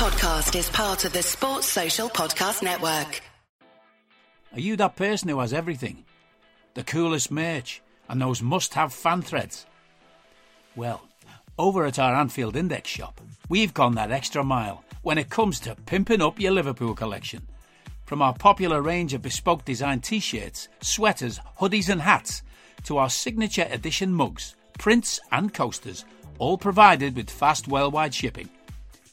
podcast is part of the Sports Social Podcast Network. Are you that person who has everything? The coolest merch and those must have fan threads? Well, over at our Anfield Index shop, we've gone that extra mile when it comes to pimping up your Liverpool collection. From our popular range of bespoke design t shirts, sweaters, hoodies, and hats, to our signature edition mugs, prints, and coasters, all provided with fast worldwide shipping.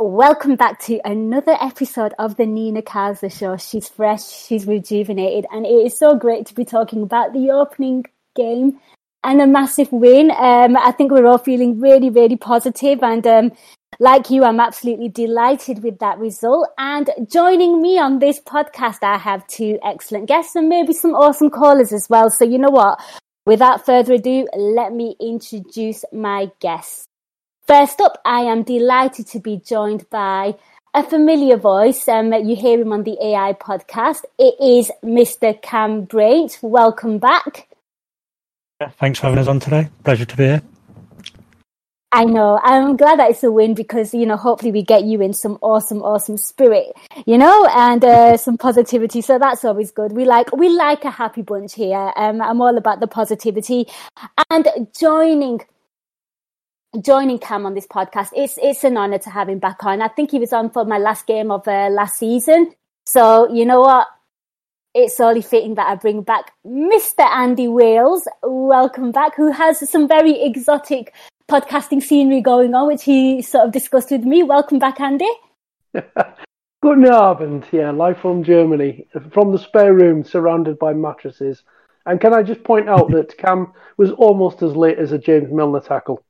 Welcome back to another episode of the Nina Kauser Show. She's fresh, she's rejuvenated, and it is so great to be talking about the opening game and a massive win. Um, I think we're all feeling really, really positive, and um, like you, I'm absolutely delighted with that result. And joining me on this podcast, I have two excellent guests and maybe some awesome callers as well. So you know what? Without further ado, let me introduce my guests. First up, I am delighted to be joined by a familiar voice. Um, you hear him on the AI podcast. It is Mr. Cam Brainch. Welcome back. Yeah, thanks for having us on today. Pleasure to be here. I know. I'm glad that it's a win because, you know, hopefully we get you in some awesome, awesome spirit, you know, and uh, some positivity. So that's always good. We like, we like a happy bunch here. Um, I'm all about the positivity and joining joining Cam on this podcast. It's it's an honor to have him back on. I think he was on for my last game of uh, last season. So you know what? It's only fitting that I bring back Mr. Andy Wales. Welcome back, who has some very exotic podcasting scenery going on, which he sort of discussed with me. Welcome back, Andy. Guten Abend, yeah, live from Germany, from the spare room, surrounded by mattresses. And can I just point out that Cam was almost as late as a James Milner tackle?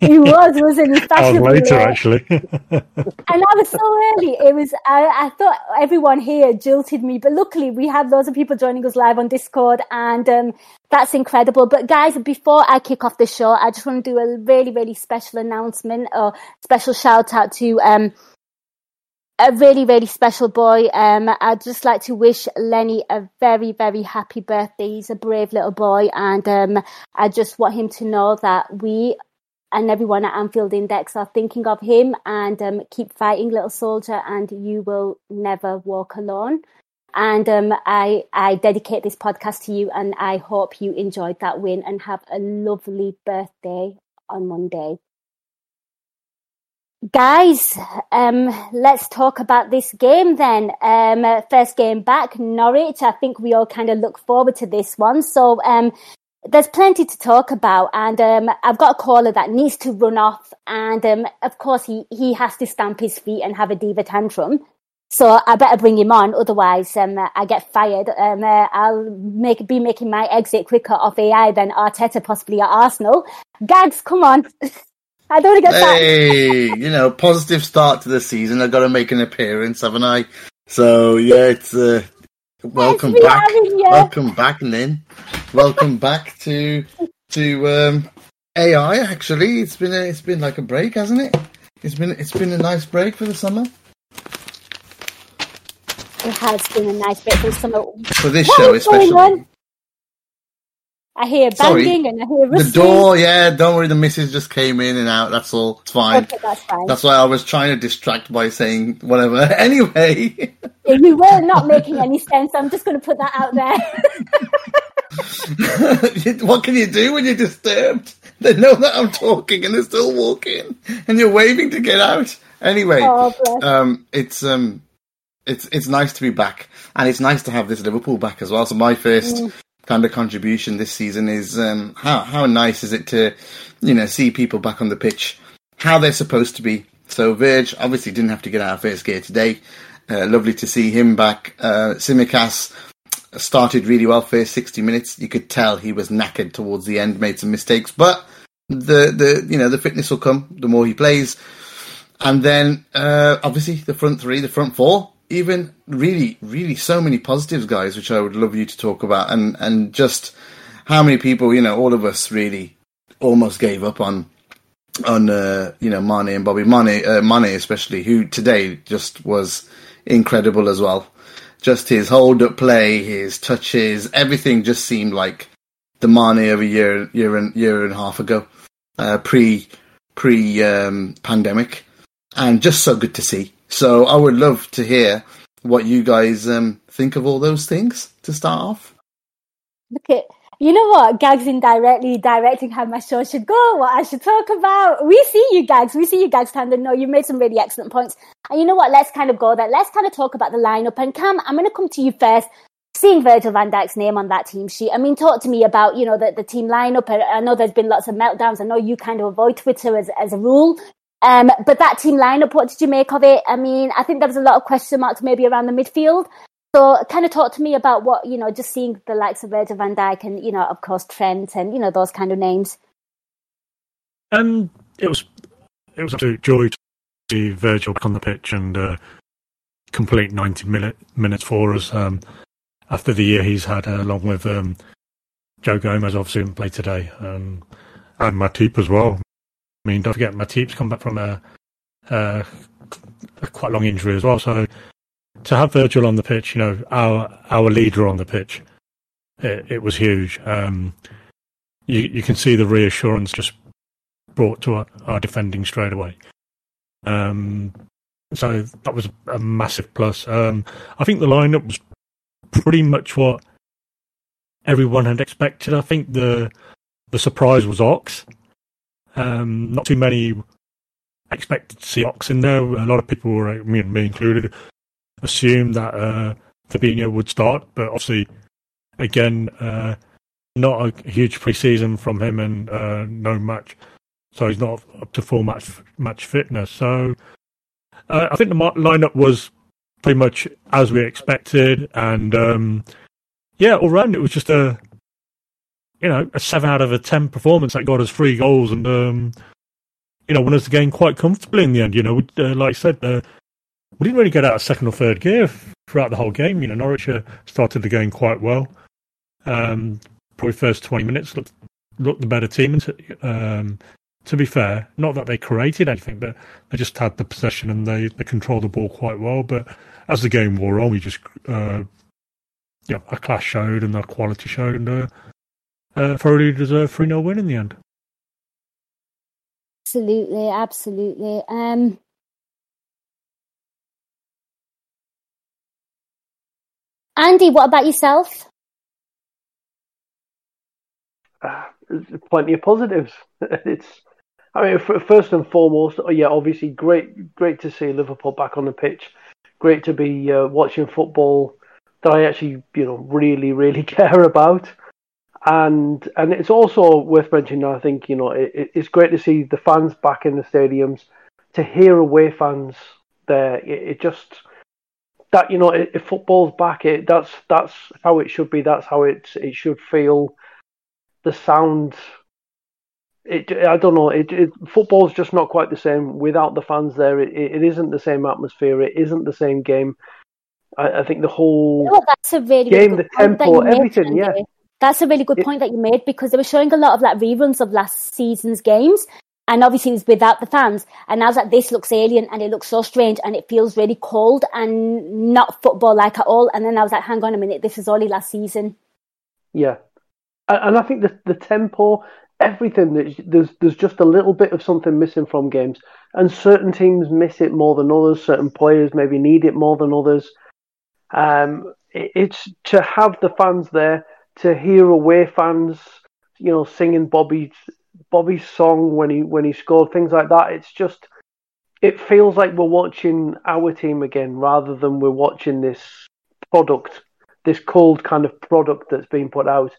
He was, wasn't he? I was later, actually. and I was so early. It was. I, I, thought everyone here jilted me, but luckily we had loads of people joining us live on Discord, and um, that's incredible. But guys, before I kick off the show, I just want to do a really, really special announcement or special shout out to um, a really, really special boy. Um, I'd just like to wish Lenny a very, very happy birthday. He's a brave little boy, and um, I just want him to know that we and everyone at Anfield Index are thinking of him and um, keep fighting, little soldier, and you will never walk alone. And um, I, I dedicate this podcast to you, and I hope you enjoyed that win and have a lovely birthday on Monday. Guys, um, let's talk about this game then. Um, first game back, Norwich. I think we all kind of look forward to this one. So, um, there's plenty to talk about, and um, I've got a caller that needs to run off, and um, of course he he has to stamp his feet and have a diva tantrum. So I better bring him on, otherwise um, I get fired. Um, uh, I'll make be making my exit quicker off AI than Arteta possibly at Arsenal. Gags, come on. I don't get Hey, you know, positive start to the season. I've got to make an appearance, haven't I? So yeah, it's uh, welcome back, have him, yeah. welcome back, Lynn. Welcome back to to um, AI. Actually, it's been a, it's been like a break, hasn't it? It's been it's been a nice break for the summer It has been a nice break for summer. for this What show, especially. I hear Sorry. banging and I hear The door, yeah, don't worry, the missus just came in and out, that's all. It's fine. Okay, that's fine. That's why I was trying to distract by saying whatever. Anyway, You were not making any sense. I'm just going to put that out there. what can you do when you're disturbed? They know that I'm talking and they're still walking, and you're waving to get out. Anyway, Oh, um, it's um, it's it's nice to be back, and it's nice to have this Liverpool back as well. So my first Mm. Kind of contribution this season is um, how how nice is it to, you know, see people back on the pitch, how they're supposed to be. So Verge obviously didn't have to get out of first gear today. Uh, lovely to see him back. Uh, Tsimikas started really well first 60 minutes. You could tell he was knackered towards the end, made some mistakes, but the the you know the fitness will come the more he plays. And then uh, obviously the front three, the front four, even really, really so many positives, guys, which I would love you to talk about, and and just how many people, you know, all of us really almost gave up on on uh, you know Mane and Bobby Mane, uh, especially, who today just was incredible as well. Just his hold up play, his touches, everything just seemed like the Mane of a year year and year and a half ago, uh, pre pre um, pandemic, and just so good to see. So I would love to hear what you guys um, think of all those things to start off. Look at you know what? Gags indirectly directing how my show should go, what I should talk about. We see you, Gags. We see you, Gags Tandon. No, you made some really excellent points. And you know what? Let's kind of go there. Let's kind of talk about the lineup. And Cam, I'm going to come to you first. Seeing Virgil van Dijk's name on that team sheet, I mean, talk to me about, you know, the, the team lineup. I, I know there's been lots of meltdowns. I know you kind of avoid Twitter as, as a rule. Um, but that team lineup, what did you make of it? I mean, I think there was a lot of question marks maybe around the midfield. So, kind of talk to me about what you know, just seeing the likes of Virgil van Dijk and you know, of course, Trent and you know those kind of names. Um, it was it was a joy to see Virgil back on the pitch and uh, complete ninety minute minutes for us. Um, after the year he's had, uh, along with um, Joe Gomez, obviously didn't play today, um, and Matip as well. I mean, don't forget Matip's come back from a, a, a quite long injury as well, so to have Virgil on the pitch, you know, our our leader on the pitch, it, it was huge. Um, you you can see the reassurance just brought to our, our defending straight away. Um, so that was a massive plus. Um, I think the lineup was pretty much what everyone had expected. I think the the surprise was Ox. Um, not too many expected to see Ox in there. A lot of people were, me, me included, assumed that uh, Fabinho would start, but obviously, again, uh, not a huge preseason from him and uh, no match, so he's not up to full match match fitness. So uh, I think the lineup was pretty much as we expected, and um, yeah, all round it was just a you know a seven out of a ten performance that got us three goals and. Um, you know, won us the game quite comfortably in the end. You know, uh, like I said, uh, we didn't really get out of second or third gear throughout the whole game. You know, Norwich started the game quite well. Um, probably first 20 minutes looked, looked the better team. And um, to be fair, not that they created anything, but they just had the possession and they, they controlled the ball quite well. But as the game wore on, we just, uh, yeah, our class showed and our quality showed and uh, uh, thoroughly deserved 3 0 win in the end. Absolutely, absolutely. Um, Andy, what about yourself? Uh, plenty of positives. It's, I mean, first and foremost, oh, yeah, obviously great, great to see Liverpool back on the pitch. Great to be uh, watching football that I actually, you know, really, really care about. And and it's also worth mentioning. I think you know it, it's great to see the fans back in the stadiums. To hear away fans there, it, it just that you know if football's back, it that's that's how it should be. That's how it it should feel. The sound. It, I don't know. It, it football's just not quite the same without the fans there. It, it isn't the same atmosphere. It isn't the same game. I, I think the whole that's a really game, the tempo, everything. Yeah, that's a really good point that you made because they were showing a lot of like reruns of last season's games, and obviously it was without the fans. And I was like, this looks alien and it looks so strange and it feels really cold and not football like at all. And then I was like, hang on a minute, this is only last season. Yeah. And I think the, the tempo, everything, there's, there's just a little bit of something missing from games. And certain teams miss it more than others. Certain players maybe need it more than others. Um, it's to have the fans there, to hear away fans, you know, singing Bobby's Bobby's song when he when he scored, things like that. It's just it feels like we're watching our team again rather than we're watching this product, this cold kind of product that's being put out.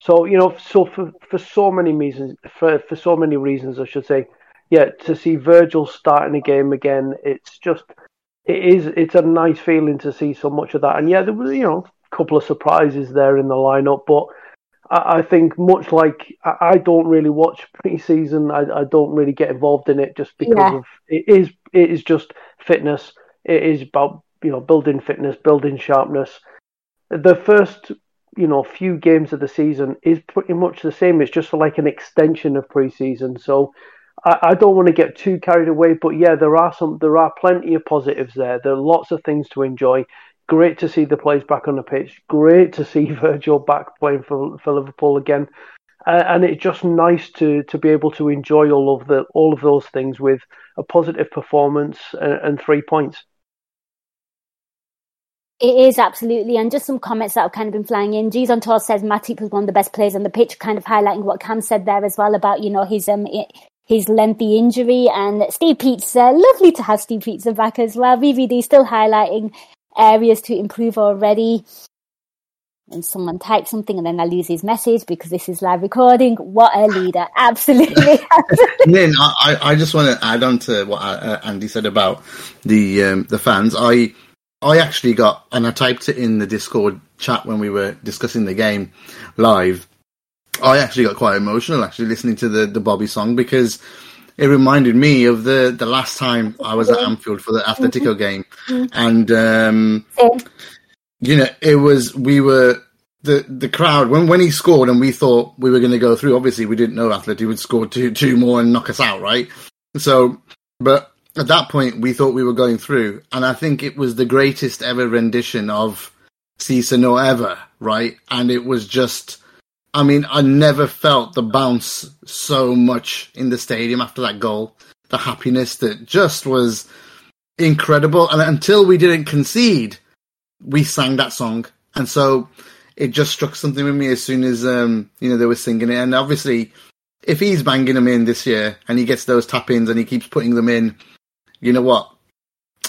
So you know, so for for so many reasons, for for so many reasons, I should say, yeah, to see Virgil starting a game again, it's just it is it's a nice feeling to see so much of that. And yeah, there was you know couple of surprises there in the lineup, but I, think much like I, don't really watch pre-season. I, I, don't really get involved in it just because yeah. of it is it is just fitness. It is about you know, building fitness, building sharpness. The first, you know, few games of the season is pretty much the same. It's just like an extension of preseason. So I, I don't want to get too carried away, but yeah, there are some, there are plenty of positives there. There are lots of things to enjoy. Great to see the players back on the pitch. Great to see Virgil back playing for for Liverpool again. Uh, and it's just nice to to be able to enjoy all of the all of those things with a positive performance and, and three points. It is absolutely, and just some comments that have kind of been flying in. G's on says Matip was one of the best players on the pitch, kind of highlighting what Cam said there as well about you know his um his lengthy injury. And Steve Pizza, lovely to have Steve Pizza back as well. VVD still highlighting areas to improve already and someone types something and then I lose his message because this is live recording. What a leader. Absolutely. Nin, I, I just want to add on to what uh, Andy said about the um, the fans. I I actually got, and I typed it in the Discord chat when we were discussing the game live. I actually got quite emotional actually listening to the, the Bobby song because it reminded me of the, the last time I was at mm-hmm. Anfield for the Atletico mm-hmm. game. Mm-hmm. And, um, you know, it was we were the the crowd when when he scored and we thought we were going to go through. Obviously, we didn't know Atleti would score two two more and knock us out, right? So, but at that point, we thought we were going through, and I think it was the greatest ever rendition of "Si No ever, right? And it was just. I mean, I never felt the bounce so much in the stadium after that goal. The happiness that just was incredible. And until we didn't concede, we sang that song, and so it just struck something with me as soon as um, you know they were singing it. And obviously, if he's banging them in this year and he gets those tap ins and he keeps putting them in, you know what,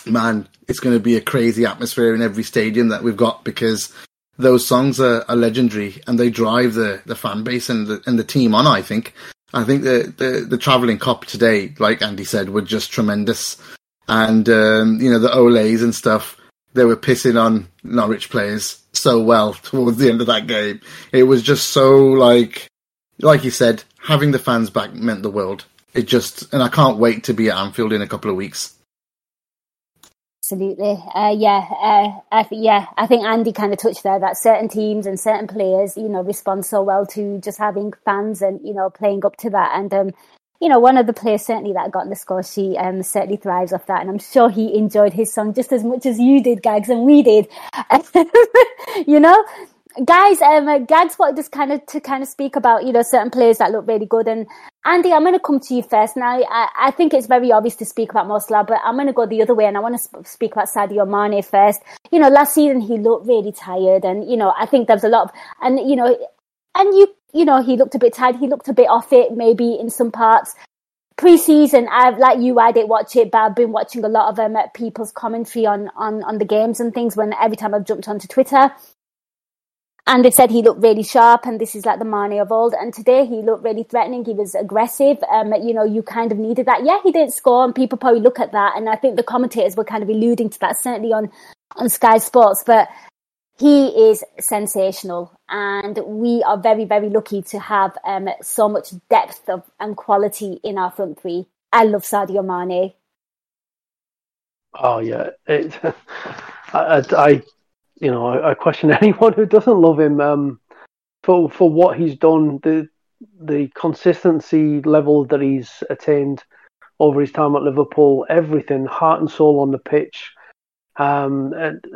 man, it's going to be a crazy atmosphere in every stadium that we've got because those songs are, are legendary and they drive the, the fan base and the, and the team on. I think. I think the the, the traveling Kop today, like Andy said, were just tremendous, and um, you know the Olays and stuff they were pissing on Norwich players so well towards the end of that game. It was just so like, like you said, having the fans back meant the world. It just, and I can't wait to be at Anfield in a couple of weeks. Absolutely, uh, yeah, uh, I th- yeah. I think Andy kind of touched there that certain teams and certain players, you know, respond so well to just having fans and you know playing up to that. And um, you know, one of the players certainly that got on the score sheet um, certainly thrives off that. And I'm sure he enjoyed his song just as much as you did, Gags, and we did. you know? Guys, um, Gags wanted just kind of to kind of speak about, you know, certain players that look really good. And Andy, I'm going to come to you first. Now, I, I think it's very obvious to speak about Mo Salah, but I'm going to go the other way and I want to sp- speak about Sadio Mane first. You know, last season he looked really tired and, you know, I think there was a lot of, and, you know, and you you know, he looked a bit tired. He looked a bit off it, maybe in some parts. Pre-season, I've like you, I didn't watch it, but I've been watching a lot of um, people's commentary on on on the games and things. When every time I've jumped onto Twitter, and they said he looked really sharp, and this is like the Mane of old. And today he looked really threatening. He was aggressive. Um, you know, you kind of needed that. Yeah, he didn't score, and people probably look at that, and I think the commentators were kind of alluding to that, certainly on on Sky Sports. But he is sensational and we are very very lucky to have um, so much depth of, and quality in our front three i love sadio mane oh yeah it, I, I, you know I, I, question anyone who doesn't love him um, for for what he's done the the consistency level that he's attained over his time at liverpool everything heart and soul on the pitch. Um,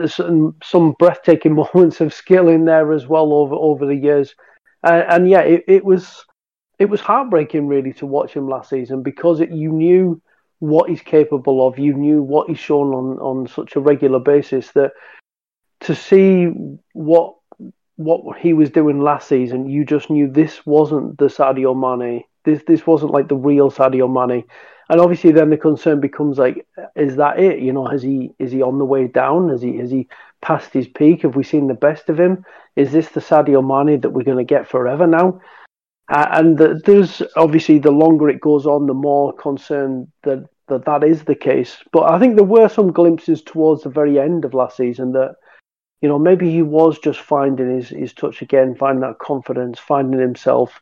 some, some breathtaking moments of skill in there as well over over the years, uh, and yeah, it, it was it was heartbreaking really to watch him last season because it, you knew what he's capable of, you knew what he's shown on on such a regular basis that to see what what he was doing last season, you just knew this wasn't the Sadio Mane. This this wasn't like the real Sadio Mane and obviously then the concern becomes like, is that it? You know, has he is he on the way down? Has he has he passed his peak? Have we seen the best of him? Is this the Sadio Mane that we're going to get forever now? Uh, and the, there's obviously the longer it goes on, the more concern that, that that is the case. But I think there were some glimpses towards the very end of last season that, you know, maybe he was just finding his, his touch again, finding that confidence, finding himself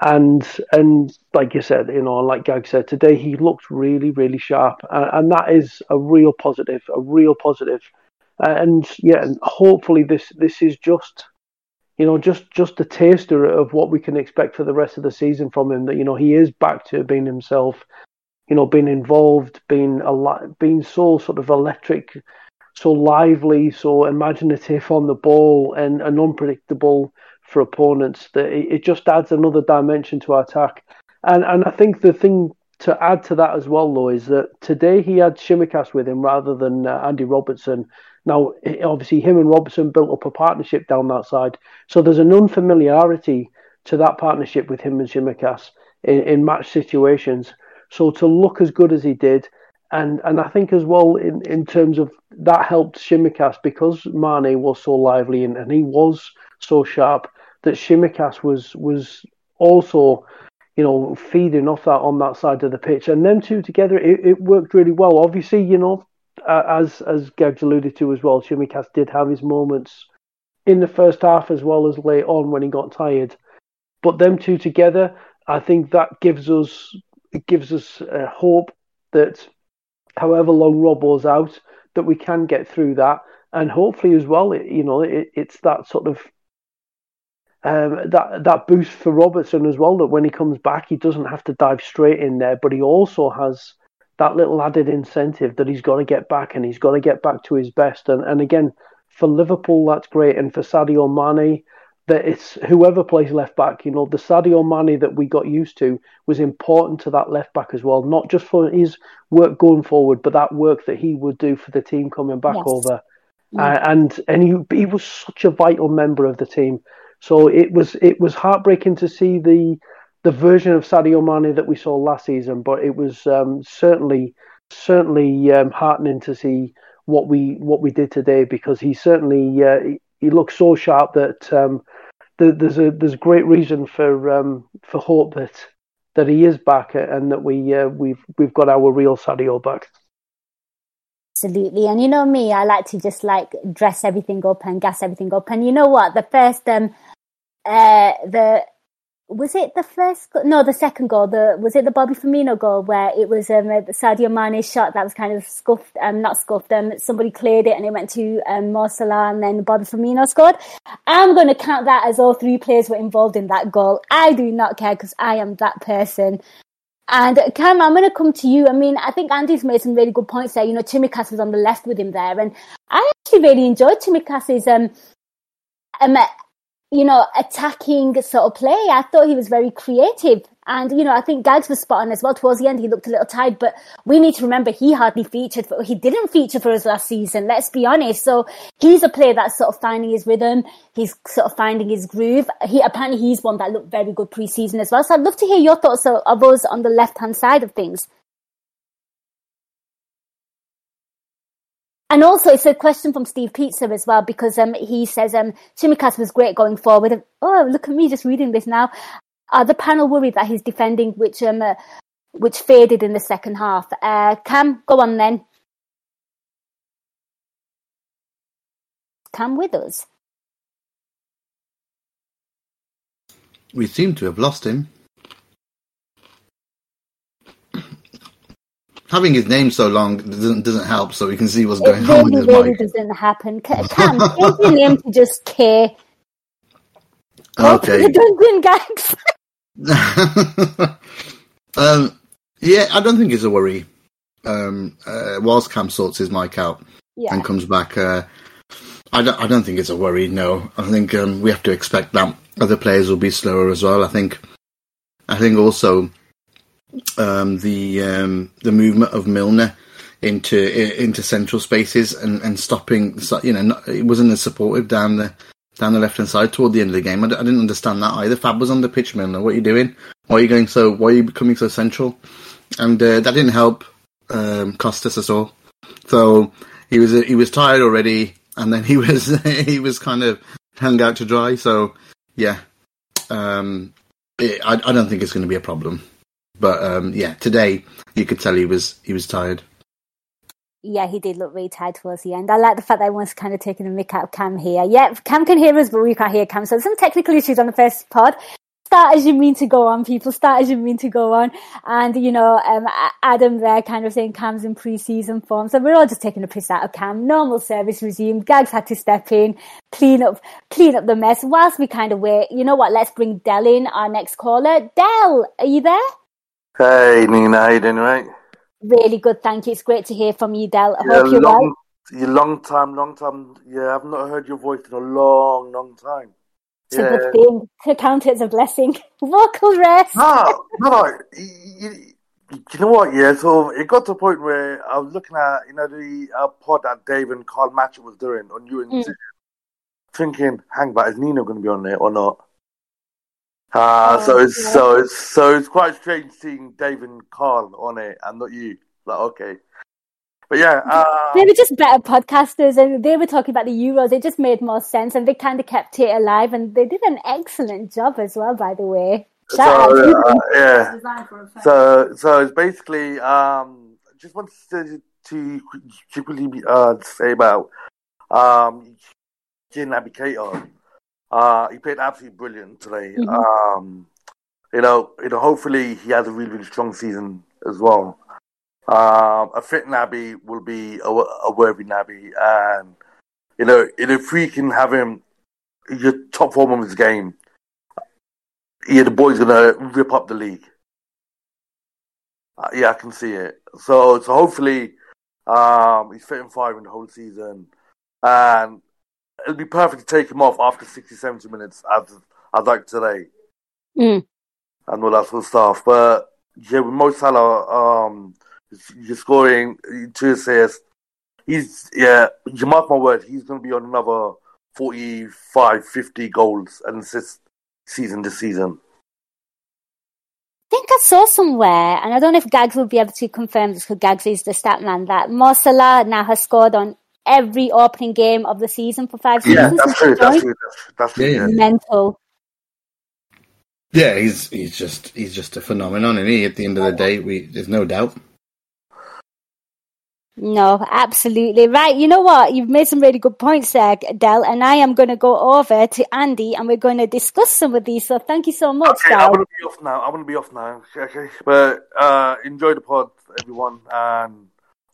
and and like you said, you know, like Gag said today, he looked really really sharp, and, and that is a real positive, a real positive. And yeah, and hopefully this this is just you know just just a taster of what we can expect for the rest of the season from him. That you know he is back to being himself, you know, being involved, being a lot, being so sort of electric, so lively, so imaginative on the ball, and, and unpredictable for opponents. That it, it just adds another dimension to our attack. And and I think the thing to add to that as well, though, is that today he had Tsimikas with him rather than uh, Andy Robertson. Now, obviously, him and Robertson built up a partnership down that side, so there's an unfamiliarity to that partnership with him and Tsimikas in, in match situations. So to look as good as he did, and and I think as well in, in terms of that helped Tsimikas because Mane was so lively and, and he was so sharp that Tsimikas was was also you know feeding off that on that side of the pitch. And them two together it, it worked really well. Obviously you know as as Gags alluded to as well Tsimikas did have his moments in the first half as well as late on when he got tired. But them two together I think that gives us it gives us uh, hope that however long Robbo's out that we can get through that and hopefully as well it, you know it, it's that sort of um, that that boost for Robertson as well. That when he comes back, he doesn't have to dive straight in there, but he also has that little added incentive that he's got to get back and he's got to get back to his best. And and again, for Liverpool, that's great, and for Sadio Mane, that it's whoever plays left back. You know, the Sadio Mane that we got used to was important to that left back as well, not just for his work going forward, but that work that he would do for the team coming back yes. over. Uh, and and he he was such a vital member of the team. So it was it was heartbreaking to see the the version of Sadio Mane that we saw last season, but it was um, certainly certainly um, heartening to see what we what we did today because he certainly uh, he, he looks so sharp that um, there's a there's great reason for um, for hope that that he is back and that we uh, we've we've got our real Sadio back. Absolutely. And you know me, I like to just like dress everything up and gas everything up. And you know what? The first um uh, the was it the first goal? no the second goal the was it the Bobby Firmino goal where it was um Sadio Mane shot that was kind of scuffed um not scuffed um somebody cleared it and it went to um Mo Salah and then Bobby Firmino scored? I'm going to count that as all three players were involved in that goal. I do not care because I am that person. And Cam I'm going to come to you. I mean I think Andy's made some really good points there. You know Tsimikas was on the left with him there and I actually really enjoyed Tsimikas's um um, you know, attacking sort of play. I thought he was very creative. And, you know, I think Gags was spot on as well. Towards the end, he looked a little tired, but we need to remember he hardly featured. For, he didn't feature for us last season. Let's be honest. So he's a player that's sort of finding his rhythm. He's sort of finding his groove. He, apparently he's one that looked very good preseason as well. So I'd love to hear your thoughts of us on the left hand side of things. And also, it's a question from Steve Pizza as well, because um, he says um, Tsimikas was great going forward. Oh, look at me just reading this now. Are the panel worried that he's defending, which um, uh, which faded in the second half? Uh, Cam, go on then. Cam with us. We seem to have lost him. Having his name so long doesn't doesn't help, so we can see what's it going really, on his really mic. doesn't happen. Cam, change your name to just K. Okay. Duncan gags. um, yeah, I don't think it's a worry. Um, uh, whilst Cam sorts his mic out Yeah. and comes back, uh, I don't. I don't think it's a worry. No, I think um, we have to expect that other players will be slower as well. I think. I think also um, the um, the movement of Milner into into central spaces and, and stopping. You know, not, it wasn't as supportive down the down the left hand side toward the end of the game. I didn't understand that either. Fab was on the pitch, Milner. What are you doing? Why are you going so? Why are you becoming so central? And uh, that didn't help um, Costas at all. So he was he was tired already, and then he was he was kind of hung out to dry. So yeah, um, it, I, I don't think it's going to be a problem. But um, yeah, today you could tell he was he was tired. Yeah, he did look really tired towards the end. I like the fact that everyone's kind of taking a mick out of Cam here. Yeah, Cam can hear us, but we can't hear Cam. So some technical issues on the first pod. start as you mean to go on, people. Start as you mean to go on. And, you know, um, Adam there kind of saying Cam's in pre-season form. So we're all just taking a piss out of Cam. Normal service resumed. Gags had to step in, clean up, clean up the mess. Whilst we kind of wait, you know what? Let's bring Dell in, our next caller. Dell, are you there? Hey, Nina. How you doing, right? Really good, thank you. It's great to hear from you, Dell. I yeah, hope you're long, well. You long time, long time. Yeah, I've not heard your voice in a long, long time. It's a good thing. To count it as a blessing. Vocal rest. No, no. You, you, know what? Yeah, so it got to a point where I was looking at, you know, the uh, pod that Dave and Karl Matchett was doing on you and Mm. thinking, hang about, is Nina going to be on there or not? Uh, Oh, so it's yeah. so it's so it's quite strange seeing Dave and Karl on it and not you. Like, okay, but yeah, uh, They were just better podcasters and they were talking about the Euros. It just made more sense and they kind of kept it alive and they did an excellent job as well, by the way. Shout so uh, yeah. So, so it's basically um, just wanted to to, to quickly uh, say about um, Jin Naby Keita. Uh, he played absolutely brilliant today. Mhm. Um, you know, you know, hopefully he has a really, really strong season as well. Um, a fit Naby will be a, a worthy Naby, and you know, if we can have him your top form of his game, yeah, the boy's gonna rip up the league. Uh, yeah, I can see it. So, so hopefully, um, he's fit and firing the whole season, and it'll be perfect to take him off after 60, 70 minutes, as as like today, Mm. and all that sort of stuff. But yeah, with Mo Salah, um, you're scoring two assists. He's yeah, you mark my word, he's going to be on another 45, 50 goals and assists season to season. I think I saw somewhere, and I don't know if Gags will be able to confirm this because Gags is the stat man, that Mo Salah now has scored on every opening game of the season for five Yeah, that's true. That's true. That's, that's true. Yeah, Yeah. yeah. Mental. Yeah, he's he's just he's just a phenomenon, and he at the end of the day, we there's no doubt. No, absolutely. Right. You know what? You've made some really good points there, Del, and I am going to go over to Andy and we're going to discuss some of these. So thank you so much, Okay, I'm gonna be off now. I'm gonna be off now. Okay, but uh, enjoy the pod, everyone, and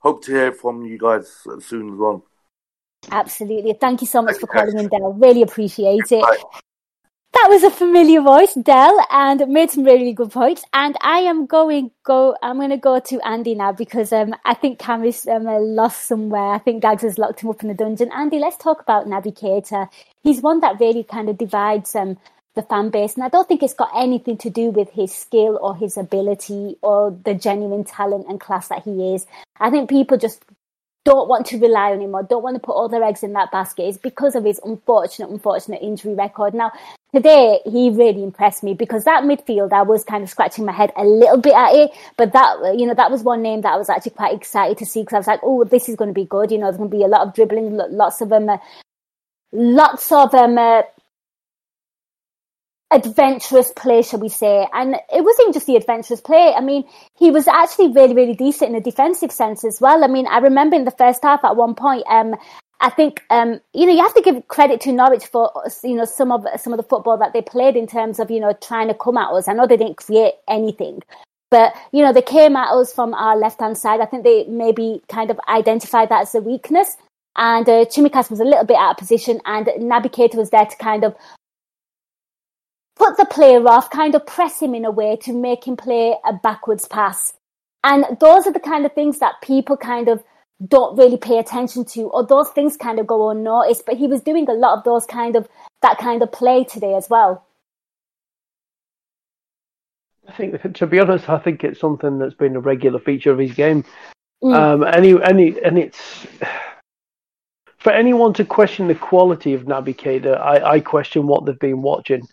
hope to hear from you guys soon as well. Absolutely. Thank you so much for Thank you. calling in, Dell. Really appreciate it. Bye. That was a familiar voice, Dell, and made some really good points. And I am going go. I'm going to go to Andy now because um, I think Cam is um, lost somewhere. I think Gags has locked him up in the dungeon. Andy, let's talk about Naby Keita. He's one that really kind of divides um, the fan base, and I don't think it's got anything to do with his skill or his ability or the genuine talent and class that he is. I think people just don't want to rely on him or don't want to put all their eggs in that basket is because of his unfortunate, unfortunate injury record. Now, today he really impressed me because that midfield, I was kind of scratching my head a little bit at it, but that, you know, that was one name that I was actually quite excited to see because I was like, oh, this is going to be good. You know, there's going to be a lot of dribbling, lots of um, uh, lots of um, uh, adventurous play, shall we say. And it wasn't just the adventurous play. I mean, he was actually really, really decent in a defensive sense as well. I mean, I remember in the first half at one point, um, I think um, you know you have to give credit to Norwich for you know some of some of the football that they played in terms of you know trying to come at us. I know they didn't create anything, but you know they came at us from our left hand side. I think they maybe kind of identified that as a weakness. And uh, Tsimikas was a little bit out of position, and Naby Keita was there to kind of put the player off, kind of press him in a way to make him play a backwards pass. And those are the kind of things that people kind of don't really pay attention to, or those things kind of go unnoticed. But he was doing a lot of those kind of that kind of play today as well. I think, to be honest, I think it's something that's been a regular feature of his game. Mm. Um, any, any, and it's for anyone to question the quality of Naby Keita. I, I question what they've been watching.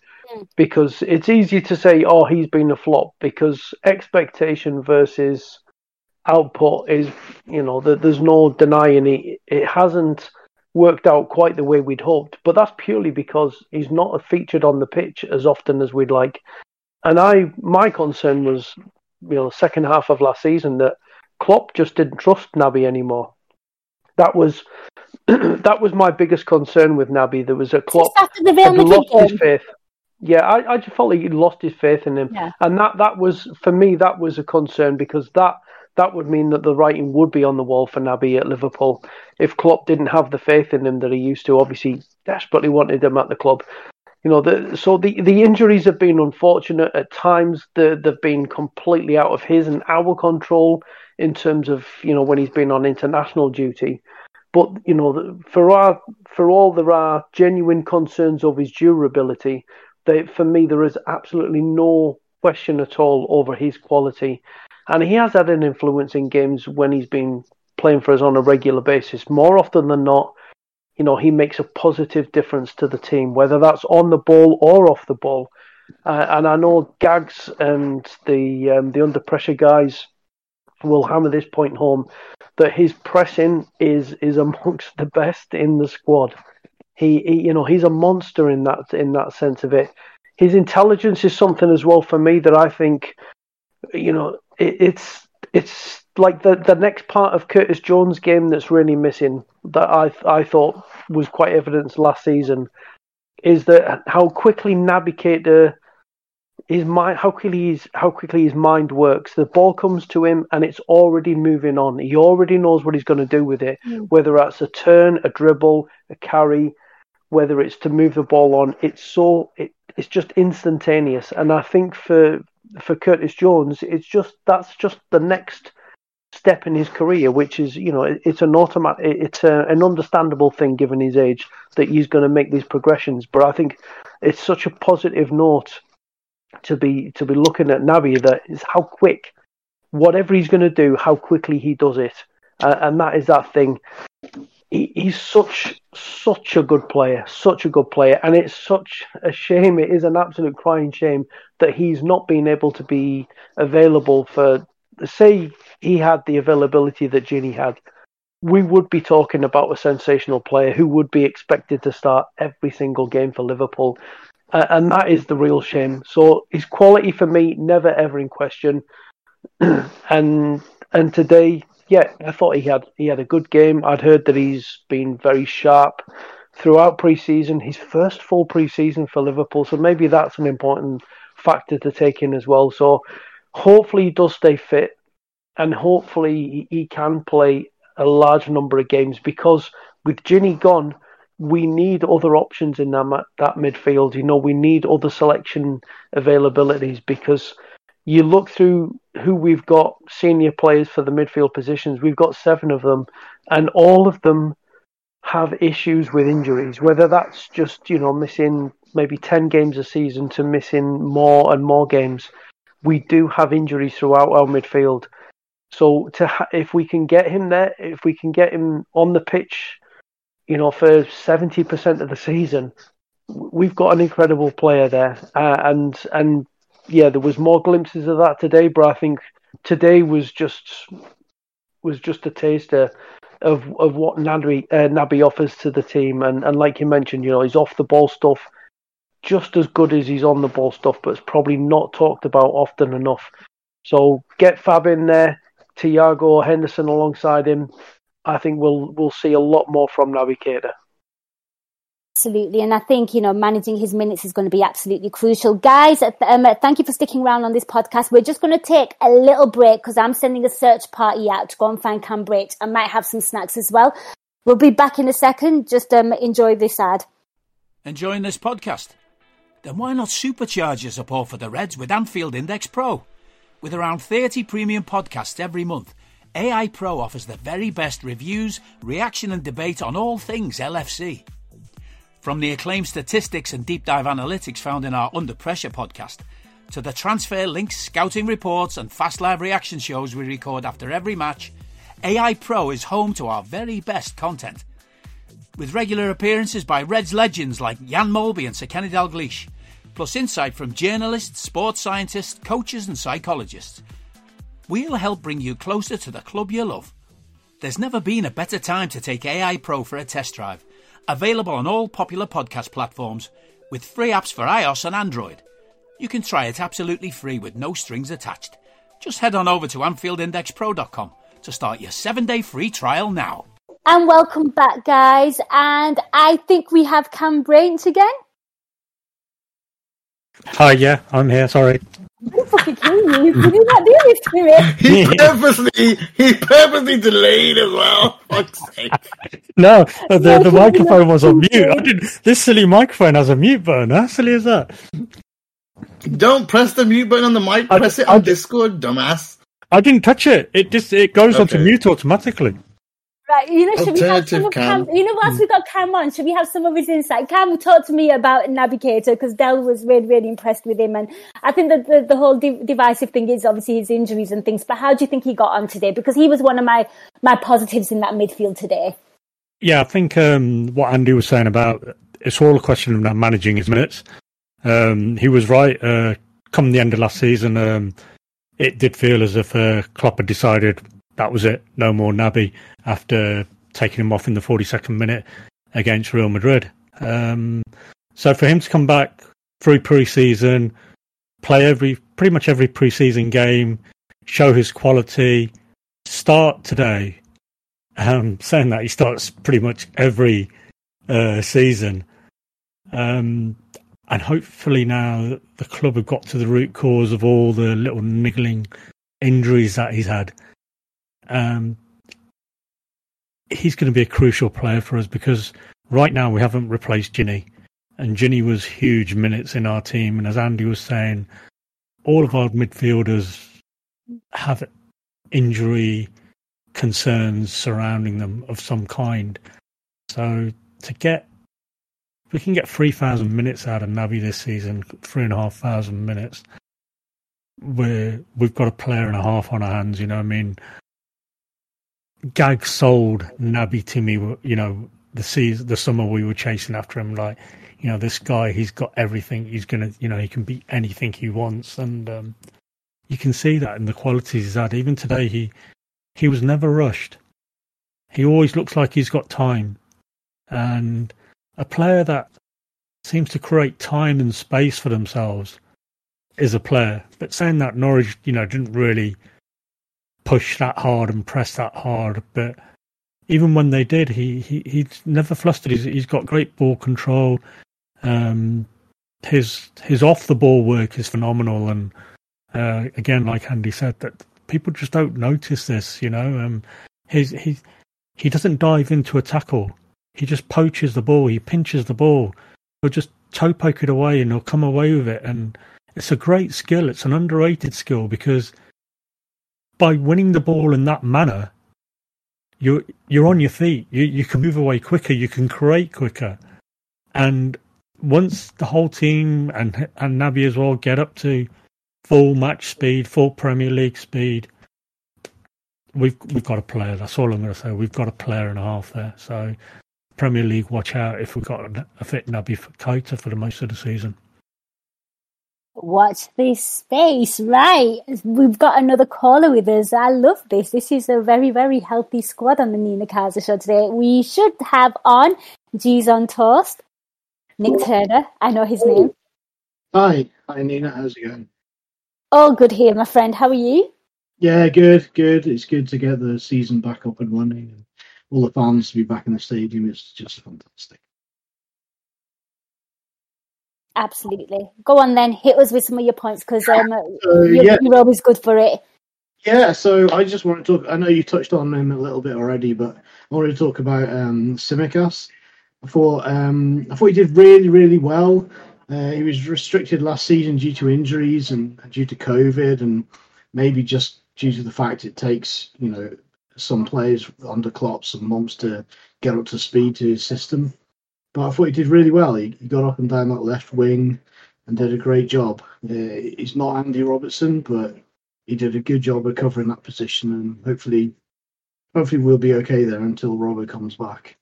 Because it's easy to say, "Oh, he's been a flop," because expectation versus output is, you know, that there's no denying it. It hasn't worked out quite the way we'd hoped, but that's purely because he's not featured on the pitch as often as we'd like. And I, my concern was, you know, second half of last season that Klopp just didn't trust Naby anymore. That was that was my biggest concern with Naby. There was a Klopp Just after the Real had lost his faith. Yeah, I, I just felt like he lost his faith in him, Yeah. and that that was for me that was a concern because that that would mean that the writing would be on the wall for Naby at Liverpool if Klopp didn't have the faith in him that he used to. Obviously, desperately wanted him at the club. You know, the, so the the injuries have been unfortunate at times. The, they've been completely out of his and our control in terms of you know when he's been on international duty. But you know, for our for all there are genuine concerns of his durability, they, for me there is absolutely no question at all over his quality, and he has had an influence in games when he's been playing for us on a regular basis. More often than not, you know, he makes a positive difference to the team, whether that's on the ball or off the ball. Uh, and I know Gags and the um, the under pressure guys will hammer this point home that his pressing is is amongst the best in the squad. He, he you know he's a monster in that in that sense of it. His intelligence is something as well for me that I think you know it, it's it's like the the next part of Curtis Jones' game that's really missing that I I thought was quite evident last season is that how quickly Keita his mind how quickly his how quickly his mind works. The ball comes to him and it's already moving on. He already knows what he's going to do with it, hmm. whether that's a turn, a dribble, a carry, whether it's to move the ball on. It's so it, it's just instantaneous. And I think for for Curtis Jones, it's just that's just the next step in his career, which is you know it, it's an automatic, it's a, an understandable thing given his age that he's going to make these progressions. But I think it's such a positive note to be to be looking at Naby that is how quick whatever he's going to do, how quickly he does it, uh, and that is that thing. He, he's such such a good player, such a good player, and it's such a shame. It is an absolute crying shame that he's not been able to be available for. Say he had the availability that Ginny had, we would be talking about a sensational player who would be expected to start every single game for Liverpool. Uh, and that is the real shame. So his quality for me never ever in question. and and today, yeah, I thought he had he had a good game. I'd heard that he's been very sharp throughout pre-season. His first full pre-season for Liverpool, so maybe that's an important factor to take in as well. So hopefully he does stay fit, and hopefully he, can play a large number of games because with Ginny gone we need other options in that that midfield. You know, we need other selection availabilities because you look through who we've got senior players for the midfield positions. We've got seven of them, and all of them have issues with injuries. Whether that's just you know missing maybe ten games a season to missing more and more games, we do have injuries throughout our midfield. So to ha- if we can get him there, if we can get him on the pitch you know, for 70% of the season, we've got an incredible player there. Uh, and, and yeah, there was more glimpses of that today, but I think today was just, was just a taster of, of what Naby, uh, Naby offers to the team. And, and like you mentioned, you know, he's off the ball stuff just as good as he's on the ball stuff, but it's probably not talked about often enough. So get Fab in there, Thiago Henderson alongside him. I think we'll we'll see a lot more from Keita. Absolutely, and I think you know managing his minutes is going to be absolutely crucial, guys. Um, thank you for sticking around on this podcast. We're just going to take a little break because I'm sending a search party out to go and find Cambridge. I might have some snacks as well. We'll be back in a second. Just um, enjoy this ad. Enjoying this podcast? Then why not supercharge your support for the Reds with Anfield Index Pro? With around 30 premium podcasts every month, AI Pro offers the very best reviews, reaction, and debate on all things LFC. From the acclaimed statistics and deep dive analytics found in our Under Pressure podcast, to the transfer links, scouting reports, and fast live reaction shows we record after every match, AI Pro is home to our very best content. With regular appearances by Reds legends like Jan Molby and Sir Kenny Dalglish, plus insight from journalists, sports scientists, coaches, and psychologists. We'll help bring you closer to the club you love. There's never been a better time to take AI Pro for a test drive. Available on all popular podcast platforms with free apps for iOS and Android. You can try it absolutely free with no strings attached. Just head on over to AnfieldIndexPro.com to start your seven day free trial now. And welcome back, guys. And I think we have Cam Brainch again. Hi, yeah, I'm here. Sorry. I'm fucking kill you. You did not do this to me. He purposely, he purposely delayed as well. Fuck's sake. No, the, Yeah, the microphone was on mute. I didn't. This silly microphone has a mute button. How silly is that? Don't press the mute button on the mic. I- Press it I- on Discord, dumbass. I didn't touch it. It just it goes onto Okay. mute automatically. Right, you know, should we have some of Cam. Cam? You know, whilst we got Cam on, should we have some of his insight? Cam talk to me about Naby Keita because Dell was really, really impressed with him, and I think that the, the whole de- divisive thing is obviously his injuries and things. But how do you think he got on today? Because he was one of my my positives in that midfield today. Yeah, I think um, what Andy was saying about it's all a question of now managing his minutes. Um, he was right. Uh, come the end of last season, um, it did feel as if uh, Klopp had decided that was it, no more Naby after taking him off in the 42nd minute against Real Madrid. Um, so for him to come back through pre-season, play every pretty much every pre-season game, show his quality, start today um, saying that he starts pretty much every uh, season. Um, and hopefully now the club have got to the root cause of all the little niggling injuries that he's had. Um, he's going to be a crucial player for us because right now we haven't replaced Ginny. And Ginny was huge minutes in our team. And as Andy was saying, all of our midfielders have injury concerns surrounding them of some kind. So to get, we can get three thousand minutes out of Naby this season, three and a half thousand minutes, we're we've got a player and a half on our hands. You know, what I mean, Gag sold Naby to me. You know, the season, the summer we were chasing after him, like. You know, this guy, he's got everything. He's gonna, you know, he can be anything he wants, and um, you can see that in the qualities he's had. Even today, he he was never rushed. He always looks like he's got time. And a player that seems to create time and space for themselves is a player. But saying that, Norwich, you know, didn't really push that hard and press that hard. But even when they did, he, he he's never flustered. He's, he's got great ball control. Um, his his off the ball work is phenomenal. And uh, again, like Andy said, that people just don't notice this. You know, um, his he he doesn't dive into a tackle. He just poaches the ball. He pinches the ball. He'll just toe poke it away, and he'll come away with it. And it's a great skill. It's an underrated skill because by winning the ball in that manner, you're you're on your feet. You you can move away quicker. You can create quicker. And once the whole team and and Naby as well get up to full match speed, full Premier League speed, we've we've got a player. That's all I'm going to say. We've got a player and a half there. So Premier League, watch out if we've got a, fit Naby Keita for the most of the season. Watch this space, right? We've got another caller with us. I love this. This is a very, very healthy squad on the Nina Kauser show today. We should have on G's on Toast, Nick Turner. I know his name. Hi, hi Nina, how's it going? All good here, my friend. How are you? Yeah, good, good. It's good to get the season back up and running and all the fans to be back in the stadium. It's just fantastic. Absolutely. Go on then. Hit us with some of your points because um, Uh, you're, yeah, you're always good for it. yeah. So I just want to talk. I know you touched on him a little bit already, but I wanted to talk about um, Tsimikas. I thought um, I thought he did really, really well. Uh, he was restricted last season due to injuries and due to COVID, and maybe just due to the fact it takes you know some players under Klopp some months to get up to speed to his system. But I thought he did really well. He, he got up and down that left wing and did a great job. Uh, he's not Andy Robertson, but he did a good job of covering that position, and hopefully, hopefully we'll be okay there until Robert comes back.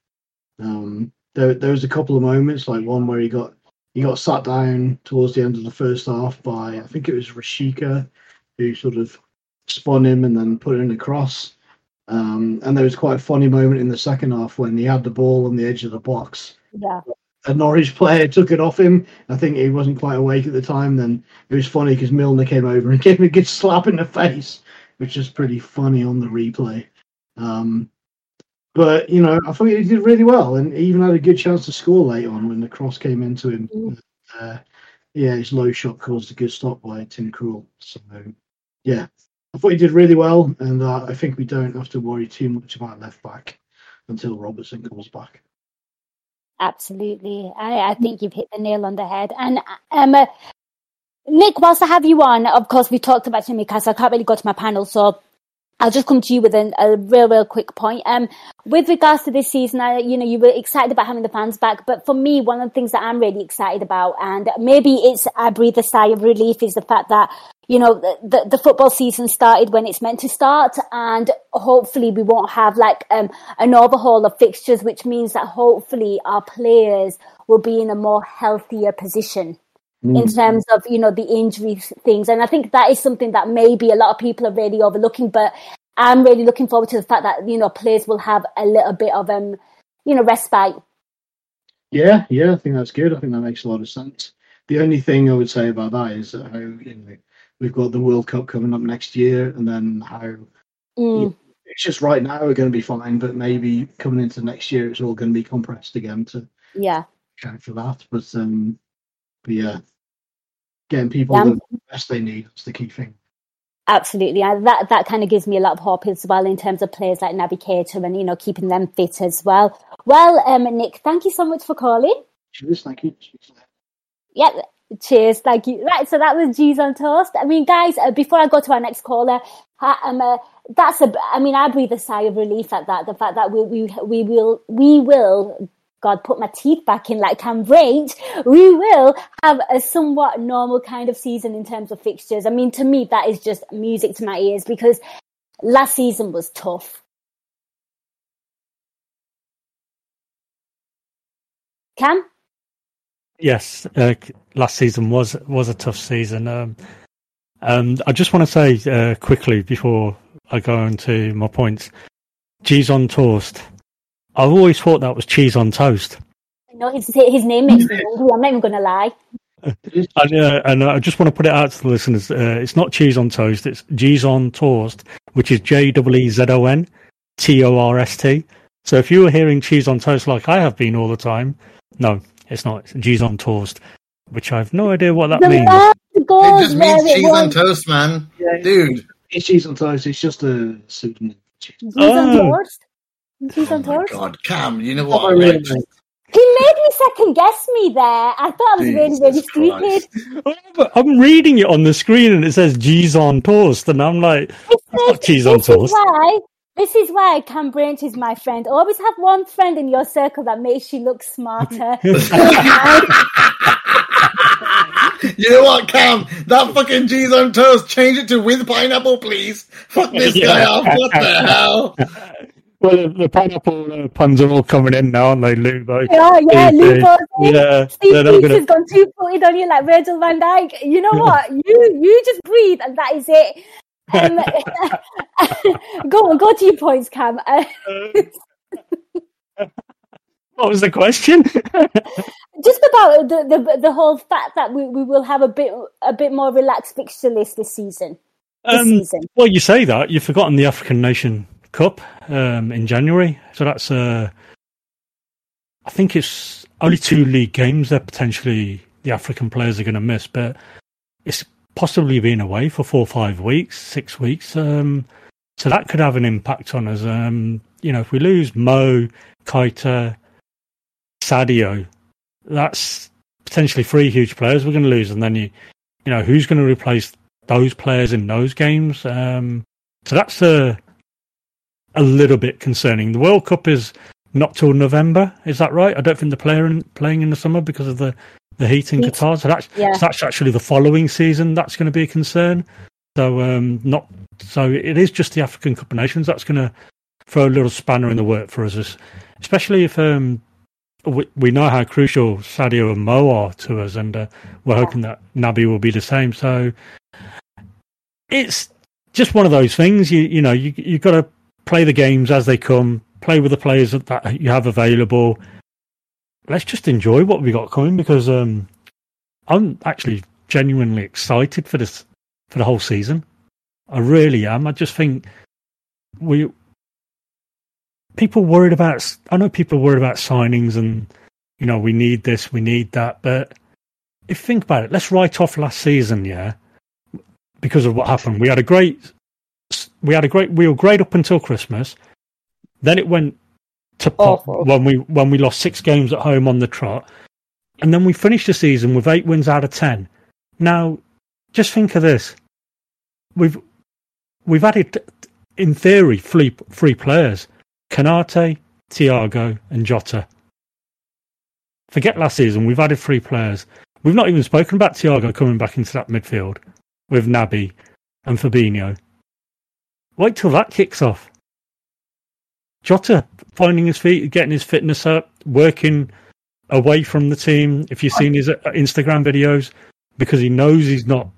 Um, there, there was a couple of moments, like one where he got he got sat down towards the end of the first half by I think it was Rashica, who sort of spun him and then put in a cross. Um, and there was quite a funny moment in the second half when he had the ball on the edge of the box. Yeah. A Norwich player took it off him. I think he wasn't quite awake at the time. Then it was funny because Milner came over and gave him a good slap in the face, which is pretty funny on the replay. Um, but you know, I thought he did really well, and he even had a good chance to score late on when the cross came into him. Uh, yeah, his low shot caused a good stop by Tim Krul. So yeah, I thought he did really well, and uh, I think we don't have to worry too much about left back until Robertson comes back. Absolutely. I, I think you've hit the nail on the head. And um, uh, Nick, whilst I have you on, of course, we talked about Jimmy Tsimikas. I can't really go to my panel, so I'll just come to you with a real, real quick point. Um, with regards to this season, I, you know, you were excited about having the fans back, but for me, one of the things that I'm really excited about, and maybe it's I breathe a sigh of relief, is the fact that you know the, the football season started when it's meant to start, and hopefully we won't have like um, an overhaul of fixtures, which means that hopefully our players will be in a more healthier position in Mm. terms of you know the injury things and i think that is something that maybe a lot of people are really overlooking but i'm really looking forward to the fact that you know players will have a little bit of um you know respite Yeah, yeah, I think that's good. I think that makes a lot of sense. The only thing I would say about that is that how you know we've got the World Cup coming up next year, and then how Mm, it's just right now we're going to be fine, but maybe coming into next year it's all going to be compressed again to yeah account for that. But um, but yeah, getting people Yeah. the best they need is the key thing. absolutely and that that kind of gives me a lot of hope as well in terms of players like Naby Keita and you know keeping them fit as well well um nick thank you so much for calling Cheers, thank you. Yep. Cheers. Thank you. Right. So that was G's on toast. I mean, guys, uh, before I go to our next caller, I, am a, that's a, I mean, I breathe a sigh of relief at that. The fact that we, we, we will, we will, God, put my teeth back in like I'm. We will have a somewhat normal kind of season in terms of fixtures. I mean, to me, that is just music to my ears because last season was tough. Cam? Yes, uh, last season was was a tough season. Um, um, I just want to say uh, quickly before I go into my points, cheese on toast. I've always thought that was cheese on toast, No, his, his name makes me hungry. I'm not even going to lie. And, uh, and I just want to put it out to the listeners. Uh, it's not cheese on toast; it's cheese on toast, which is J W E Z O N T O R S T. So if you were hearing cheese on toast like I have been all the time, no, it's not. It's cheese on toast, which I have no idea what that The means. last It just means cheese on toast, man. Yeah. Dude. it's cheese on toast. It's just a pseudonym. cheese on Oh. toast. Cheese Oh on my toast. god, Cam, you know what? my real Like, name. He made me second guess me there. I thought I was really, really Jesus Christ. stupid. Oh, but I'm reading it on the screen and it says cheese on toast, and I'm like, This, That's not is, cheese on this toast. why. This is why Cam Brainch is my friend. Always have one friend in your circle that makes you look smarter. You know what, Cam? That fucking cheese on toast, change it to with pineapple, please. Fuck this guy Yeah. off. What the hell? well, the, the pineapple uh, puns are all coming in now, aren't they, Lubo? yeah, yeah, Steve, Lupo's in. Yeah, Steve they're not Beats gonna- has gone two footed on you like Virgil van Dijk. You know what? You you just breathe and that is it. Um, go on, go to your points, Cam. What was the question? just about the, the the whole fact that we, we will have a bit a bit more relaxed fixture list this season. This Um, season. well, you say that you've forgotten the African Nation Cup um, in January, so that's uh, I think it's only two league games that potentially the African players are going to miss, but it's possibly being away for four five weeks, six weeks. Um, so that could have an impact on us. Um, you know, if we lose Mo, Keita, Sadio, that's potentially three huge players we're going to lose, and then you, you know, who's going to replace those players in those games? Um, so that's a a little bit concerning. The World Cup is not till November, is that right? I don't think they're playing in the summer because of the the heat in. Qatar. So that's Yeah. so that's actually the following season. That's going to be a concern. So um, not so it is just the African Cup of Nations that's going to throw a little spanner in the work for us, especially if um, we, we know how crucial Sadio and Mo are to us, and uh, we're hoping that Naby will be the same. So it's just one of those things. You you know you you got to play the games as they come, play with the players that, that you have available. Let's just enjoy what we got coming because um, I'm actually genuinely excited for this for the whole season. I really am. I just think we people worried about. I know people are worried about signings and you know we need this, we need that, but if you think about it, let's write off last season, yeah, because of what happened. We had a great, we had a great, we were great up until Christmas. Then it went to pot Awful. when we when we lost six games at home on the trot, and then we finished the season with eight wins out of ten. Now, just think of this: we've we've added, in theory, three three players: Konate, Thiago, and Jota. Forget last season; we've added three players. We've not even spoken about Thiago coming back into that midfield with Naby and Fabinho. Wait till that kicks off. Jota finding his feet, getting his fitness up, working away from the team. If you've seen his uh, Instagram videos, because he knows he's not,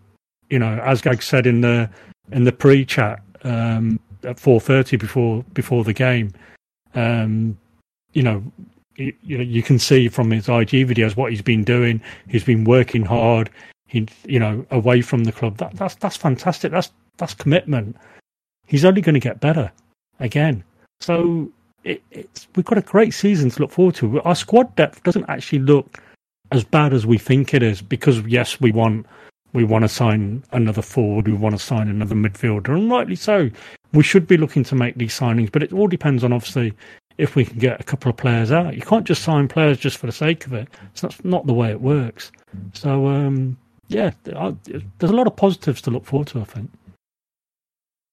you know, as Gag said in the in the pre-chat um, at four thirty before before the game, um, you know, you, you know, you can see from his IG videos what he's been doing. He's been working hard. He, you know, away from the club. That, that's that's fantastic. That's that's commitment. He's only going to get better again. So it, we've got a great season to look forward to. Our squad depth doesn't actually look as bad as we think it is because yes, we want we want to sign another forward, we want to sign another midfielder, and rightly so. We should be looking to make these signings, but it all depends on obviously if we can get a couple of players out. You can't just sign players just for the sake of it. So that's not the way it works. So um, yeah, there's a lot of positives to look forward to. I think.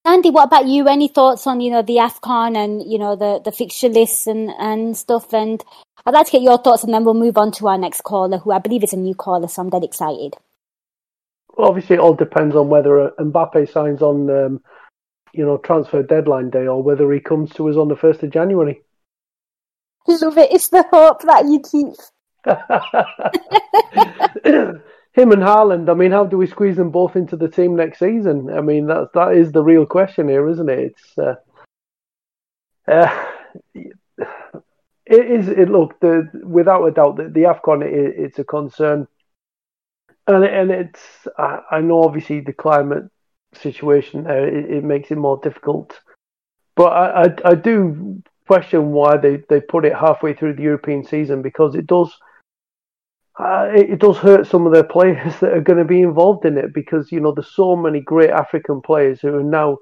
Andy, what about you? Any thoughts on you know the Afcon and you know the the fixture lists and and stuff? And I'd like to get your thoughts, and then we'll move on to our next caller, who I believe is a new caller. So I'm dead excited. Well, Obviously, it all depends on whether Mbappe signs on, um, you know, transfer deadline day or whether he comes to us on the first of January. Love it. It's the hope that you keep. Him and Haaland. I mean, how do we squeeze them both into the team next season? I mean, that's that is the real question here, isn't it? It's uh, uh, it is. It look the without a doubt the, the Afcon. It, it's a concern, and and it's. I, I know obviously the climate situation there it, it makes it more difficult, but I, I I do question why they they put it halfway through the European season because it does uh, it, it does hurt some of the players that are going to be involved in it because you know there's so many great African players who are now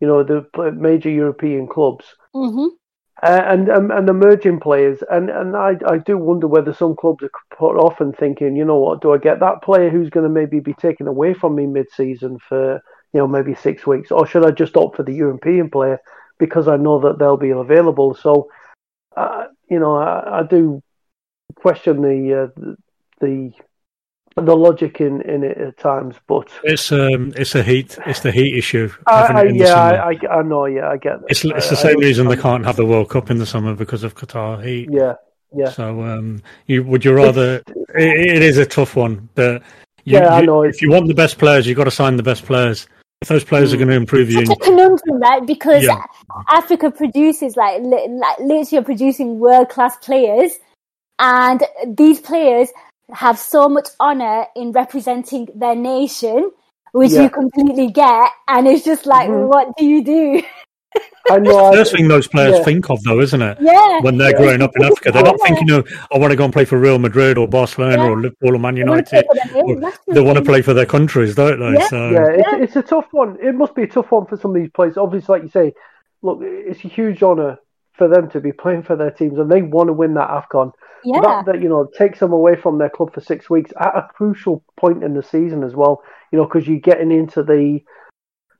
you know the major European clubs. Hmm uh, and um, and emerging players. And and I I do wonder whether some clubs are put off and thinking you know what? Do I get that player who's going to maybe be taken away from me mid season for you know maybe six weeks? Or should I just opt for the European player because I know that they'll be available? So uh, you know I, I do question the uh, the the logic in, in it at times, but It's um, it's a heat, it's the heat issue. I, I, it yeah. I, I, I know, yeah, I get that. it's it's the I- same I reason they can't have the World Cup in the summer because of Qatar heat. Yeah, yeah, So um, you would you rather? It, it is a tough one, but you, Yeah, I you- know. if you want the best players, you've got to sign the best players. If those players are Mm. going to improve you, Such a conundrum, right? Because Yeah. Africa produces like, li- like literally producing world class players, and these players have so much honor in representing their nation, which Yeah. you completely get, and it's just like, Mhm. what do you do? I know. I, first thing those players yeah. think of, though, isn't it? Yeah, When they're Yeah. growing up in Africa, they're not thinking, "Oh, I want to go and play for Real Madrid or Barcelona Yeah. or Liverpool or Man They wanna play United." for their name, Or that's They want to play for their countries, don't they? Yeah. So yeah, it's, it's a tough one. It must be a tough one for some of these players. Obviously, like you say, look, it's a huge honour for them to be playing for their teams, and they want to win that Afcon. Yeah, That, that you know takes them away from their club for six weeks at a crucial point in the season as well. You know, because you're getting into the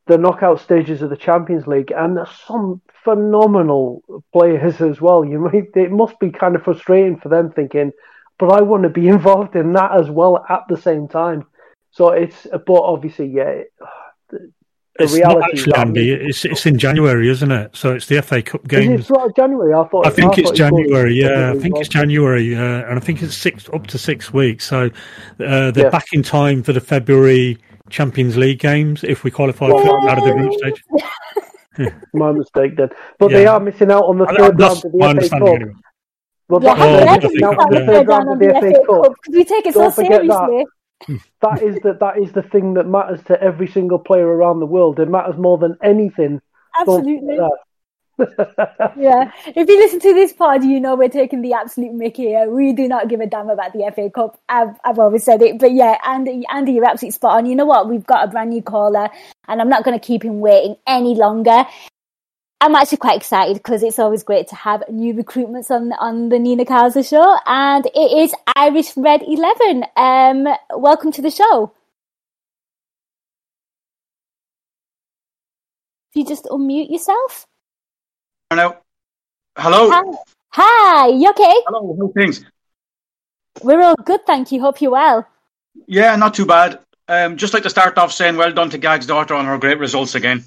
the knockout stages of the Champions League, and there's some phenomenal players as well. You might, it must be kind of frustrating for them thinking, but I want to be involved in that as well at the same time. So it's, but obviously, yeah. It- The, the it's reality not actually Andy. It's it's in January, isn't it? So it's the FA Cup Is games. it sort January? I thought. I think thought it's it January. Yeah, I think it's January, uh, and I think it's six up to six weeks. So uh, they're Yeah. back in time for the February Champions League games if we qualify for out of the group stage. My mistake then. But they are missing out on the I- I- third round of the my FA understanding. Cup. Anyway. Well, yeah, that's Oh, they're the missing you FA out on the Cup, third third round of the the FA Cup. Because we take it so Don't forget that. seriously. That is the that is the thing that matters to every single player around the world. It matters more than anything. Absolutely. yeah. If you listen to this pod, you know we're taking the absolute mickey here. We do not give a damn about the FA Cup. I've, I've always said it. But yeah, Andy, Andy, you're absolutely spot on. You know what? We've got a brand new caller and I'm not going to keep him waiting any longer. I'm actually quite excited because it's always great to have new recruitments on on the Nina Kauser show, and it is Irish Red Eleven. Um, welcome to the show. If you just unmute yourself. Hello. Hello. Hi. Hi. You okay? Hello. How things? We're all good, thank you. Hope you're well. Yeah, not too bad. Um, just like to start off saying well done to Gag's daughter on her great results again.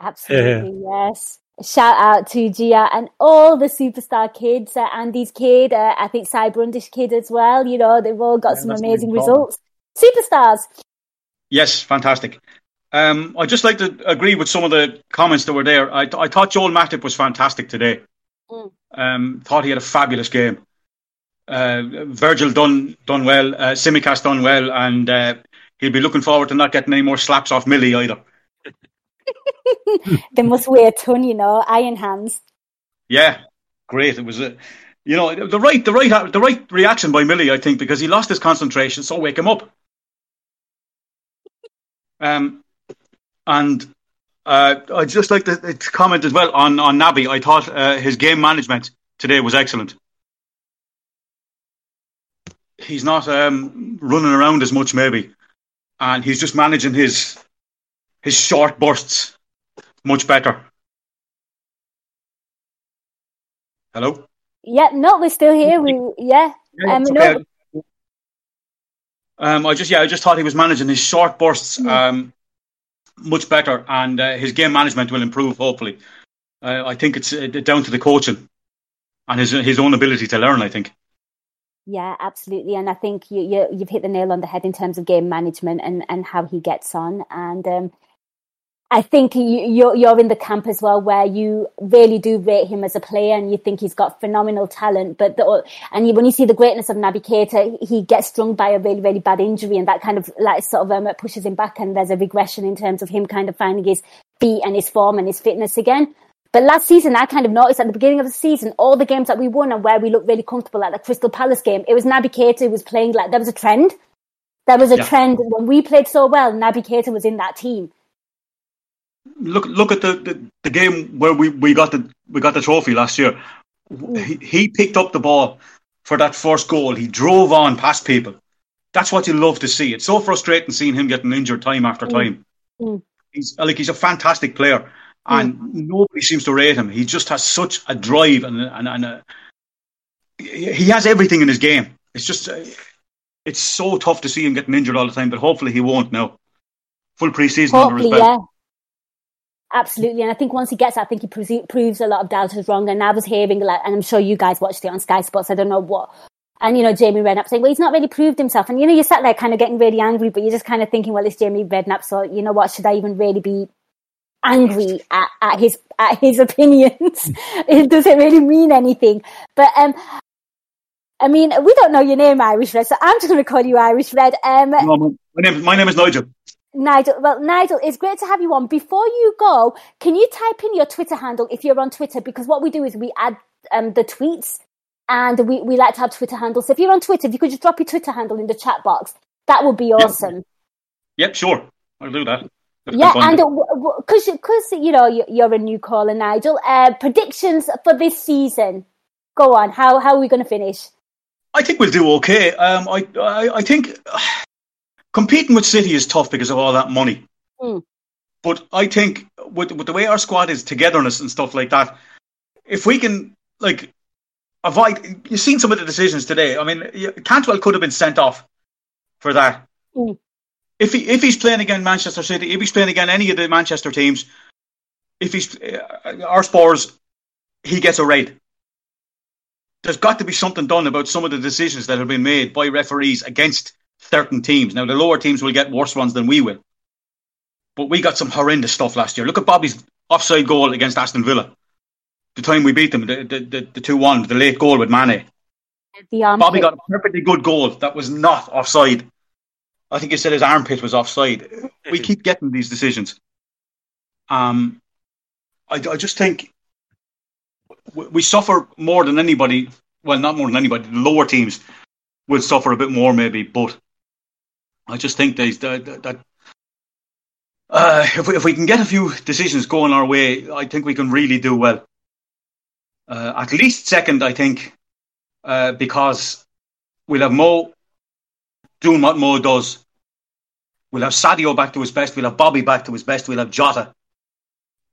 Absolutely, yes. Shout out to Gia and all the superstar kids, uh, Andy's kid, uh, I think Cy Brundish kid as well. You know, they've all got Yeah, some amazing results. Superstars. Yes, fantastic. Um, I'd just like to agree with some of the comments that were there. I, I thought Joel Matip was fantastic today. Mm. Um, thought he had a fabulous game. Uh, Virgil done done well. Uh, Tsimikas done well, and uh, he'll be looking forward to not getting any more slaps off Millie either. They must weigh a ton, you know, iron hands. Yeah, great. It was a, you know, the right, the right, the right reaction by Millie, I think, because he lost his concentration. So wake him up. Um, and uh, I'd just like to, to comment as well on on Naby. I thought uh, his game management today was excellent. He's not um, running around as much, maybe, and he's just managing his his short bursts much better. Hello. Yeah, no, we're still here. We, yeah. Yeah, Um, it's no. Um, I just yeah, I just thought he was managing his short bursts um, much better, and uh, his game management will improve. Hopefully, uh, I think it's uh, down to the coaching and his his own ability to learn. I think. Yeah, absolutely. And I think you, you, you've hit the nail on the head in terms of game management and, and how he gets on. And um, I think you, you're, you're in the camp as well where you really do rate him as a player and you think he's got phenomenal talent. But the, and you, when you see the greatness of Naby Keita, he gets strung by a really, really bad injury and that kind of like sort of um, pushes him back. And there's a regression in terms of him kind of finding his feet and his form and his fitness again. But last season, I kind of noticed at the beginning of the season, all the games that we won and where we looked really comfortable, like the Crystal Palace game, it was Naby Keita who was playing like there was a trend. There was a Yeah. trend when we played so well. Naby Keita was in that team. Look look at the, the, the game where we, we got the we got the trophy last year. He, he picked up the ball for that first goal. He drove on past people. That's what you love to see. It's so frustrating seeing him getting injured time after time. Mm. He's like he's a fantastic player, and nobody seems to rate him. He just has such a drive and and, and a, he has everything in his game. It's just uh, it's so tough to see him getting injured all the time. But hopefully he won't now. Full preseason under his Hopefully, belt. yeah. Absolutely, and I think once he gets, I think he proves, proves a lot of doubters wrong. And I was hearing, like, and I'm sure you guys watched it on Sky Sports. I don't know what, and you know, Jamie Redknapp saying, "Well, he's not really proved himself." And you know, you sat there kind of getting really angry, but you're just kind of thinking, "Well, it's Jamie Redknapp, so you know what? Should I even really be angry at, at his at his opinions? it doesn't really mean anything." But um, I mean, we don't know your name, Irish Red, so I'm just going to call you Irish Red. Um, No, my name my name is Nigel. Nigel, well, Nigel, it's great to have you on. Before you go, can you type in your Twitter handle if you're on Twitter? Because what we do is we add um, the tweets and we, we like to have Twitter handles. So if you're on Twitter, if you could just drop your Twitter handle in the chat box, that would be awesome. Yep, sure, I'll do that. That's Yeah, and because because you know you- you're a new caller, Nigel. Uh, predictions for this season. Go on. How how are we going to finish? I think we'll do okay. Um, I, I, I think uh, competing with City is tough because of all that money. Mm. But I think with, with the way our squad is, togetherness and stuff like that, if we can like avoid, you've seen some of the decisions today. I mean, Cantwell could have been sent off for that. Mm. If he if he's playing against Manchester City, if he's playing against any of the Manchester teams, if he's uh, our Spurs, he gets a red there's got to be something done about some of the decisions that have been made by referees against certain teams. Now, the lower teams will get worse ones than we will. But we got some horrendous stuff last year. Look at Bobby's offside goal against Aston Villa. The time we beat them, the, the, the, the 2 1, the late goal with Mane. The armpit. Bobby got a perfectly good goal that was not offside. I think he said his armpit was offside. We keep getting these decisions. Um, I, I just think we, we suffer more than anybody. Well, not more than anybody. The lower teams will suffer a bit more, maybe, but I just think that, that, that uh, if, we, if we can get a few decisions going our way, I think we can really do well. Uh, at least second, I think, uh, because we'll have Mo doing what Mo does. We'll have Sadio back to his best. We'll have Bobby back to his best. We'll have Jota.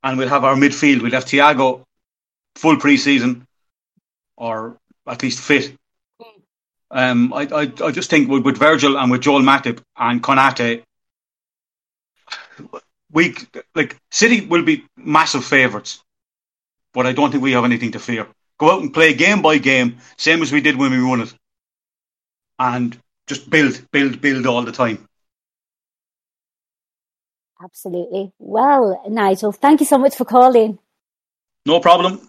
And we'll have our midfield. We'll have Thiago full pre-season or at least fit. Um, I, I, I just think with, with Virgil and with Joel Matip and Konate, we like City will be massive favourites, but I don't think we have anything to fear. Go out and play game by game, same as we did when we won it, and just build, build, build all the time. Absolutely. Well, Nigel, thank you so much for calling. No problem.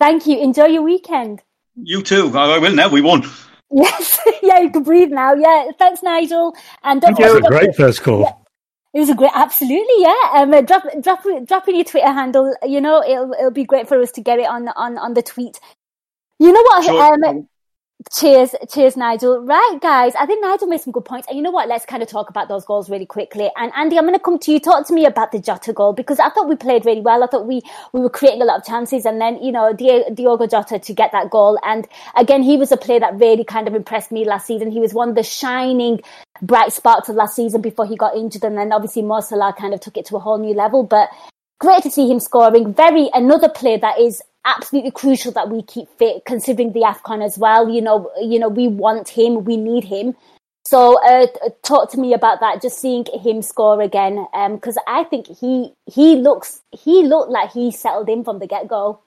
Thank you. Enjoy your weekend. You too. I will now. We won. Yes. yeah, you can breathe now. Yeah. Thanks, Nigel. And don't Thank you. a great first call. Yeah. It was a great, absolutely, yeah. Um, uh, drop, drop, dropping your Twitter handle. You know, it'll it'll be great for us to get it on on on the tweet. You know what? Sure. Um, Cheers, cheers, Nigel. Right, guys, I think Nigel made some good points. And you know what? Let's kind of talk about those goals really quickly. And Andy, I'm going to come to you. Talk to me about the Jota goal because I thought we played really well. I thought we, we were creating a lot of chances. And then, you know, Diogo Jota to get that goal. And again, he was a player that really kind of impressed me last season. He was one of the shining bright sparks of last season before he got injured. And then obviously Mo Salah kind of took it to a whole new level. But great to see him scoring. Very, another player that is absolutely crucial that we keep fit, considering the Afcon as well. You know, you know, we want him, we need him. So, uh, talk to me about that. Just seeing him score again, because um, I think he he looks he looked like he settled in from the get go.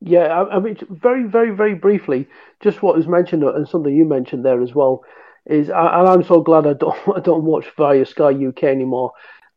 Yeah, I, I, mean, very, very, very briefly, just what was mentioned and something you mentioned there as well is, and I'm so glad I don't I don't watch via Sky UK anymore,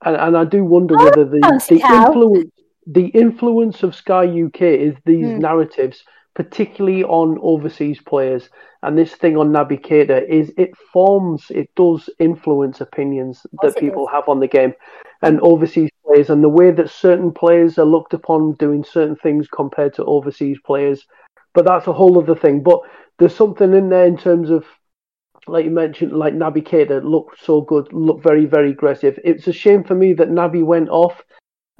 and and I do wonder oh, whether the, the influence the influence of Sky UK is these mm. narratives, particularly on overseas players. And this thing on Naby Keita is it forms, it does influence opinions that people have on the game and overseas players and the way that certain players are looked upon doing certain things compared to overseas players. But that's a whole other thing. But there's something in there in terms of like you mentioned, like Naby Keita looked so good, looked very, very aggressive. It's a shame for me that Naby went off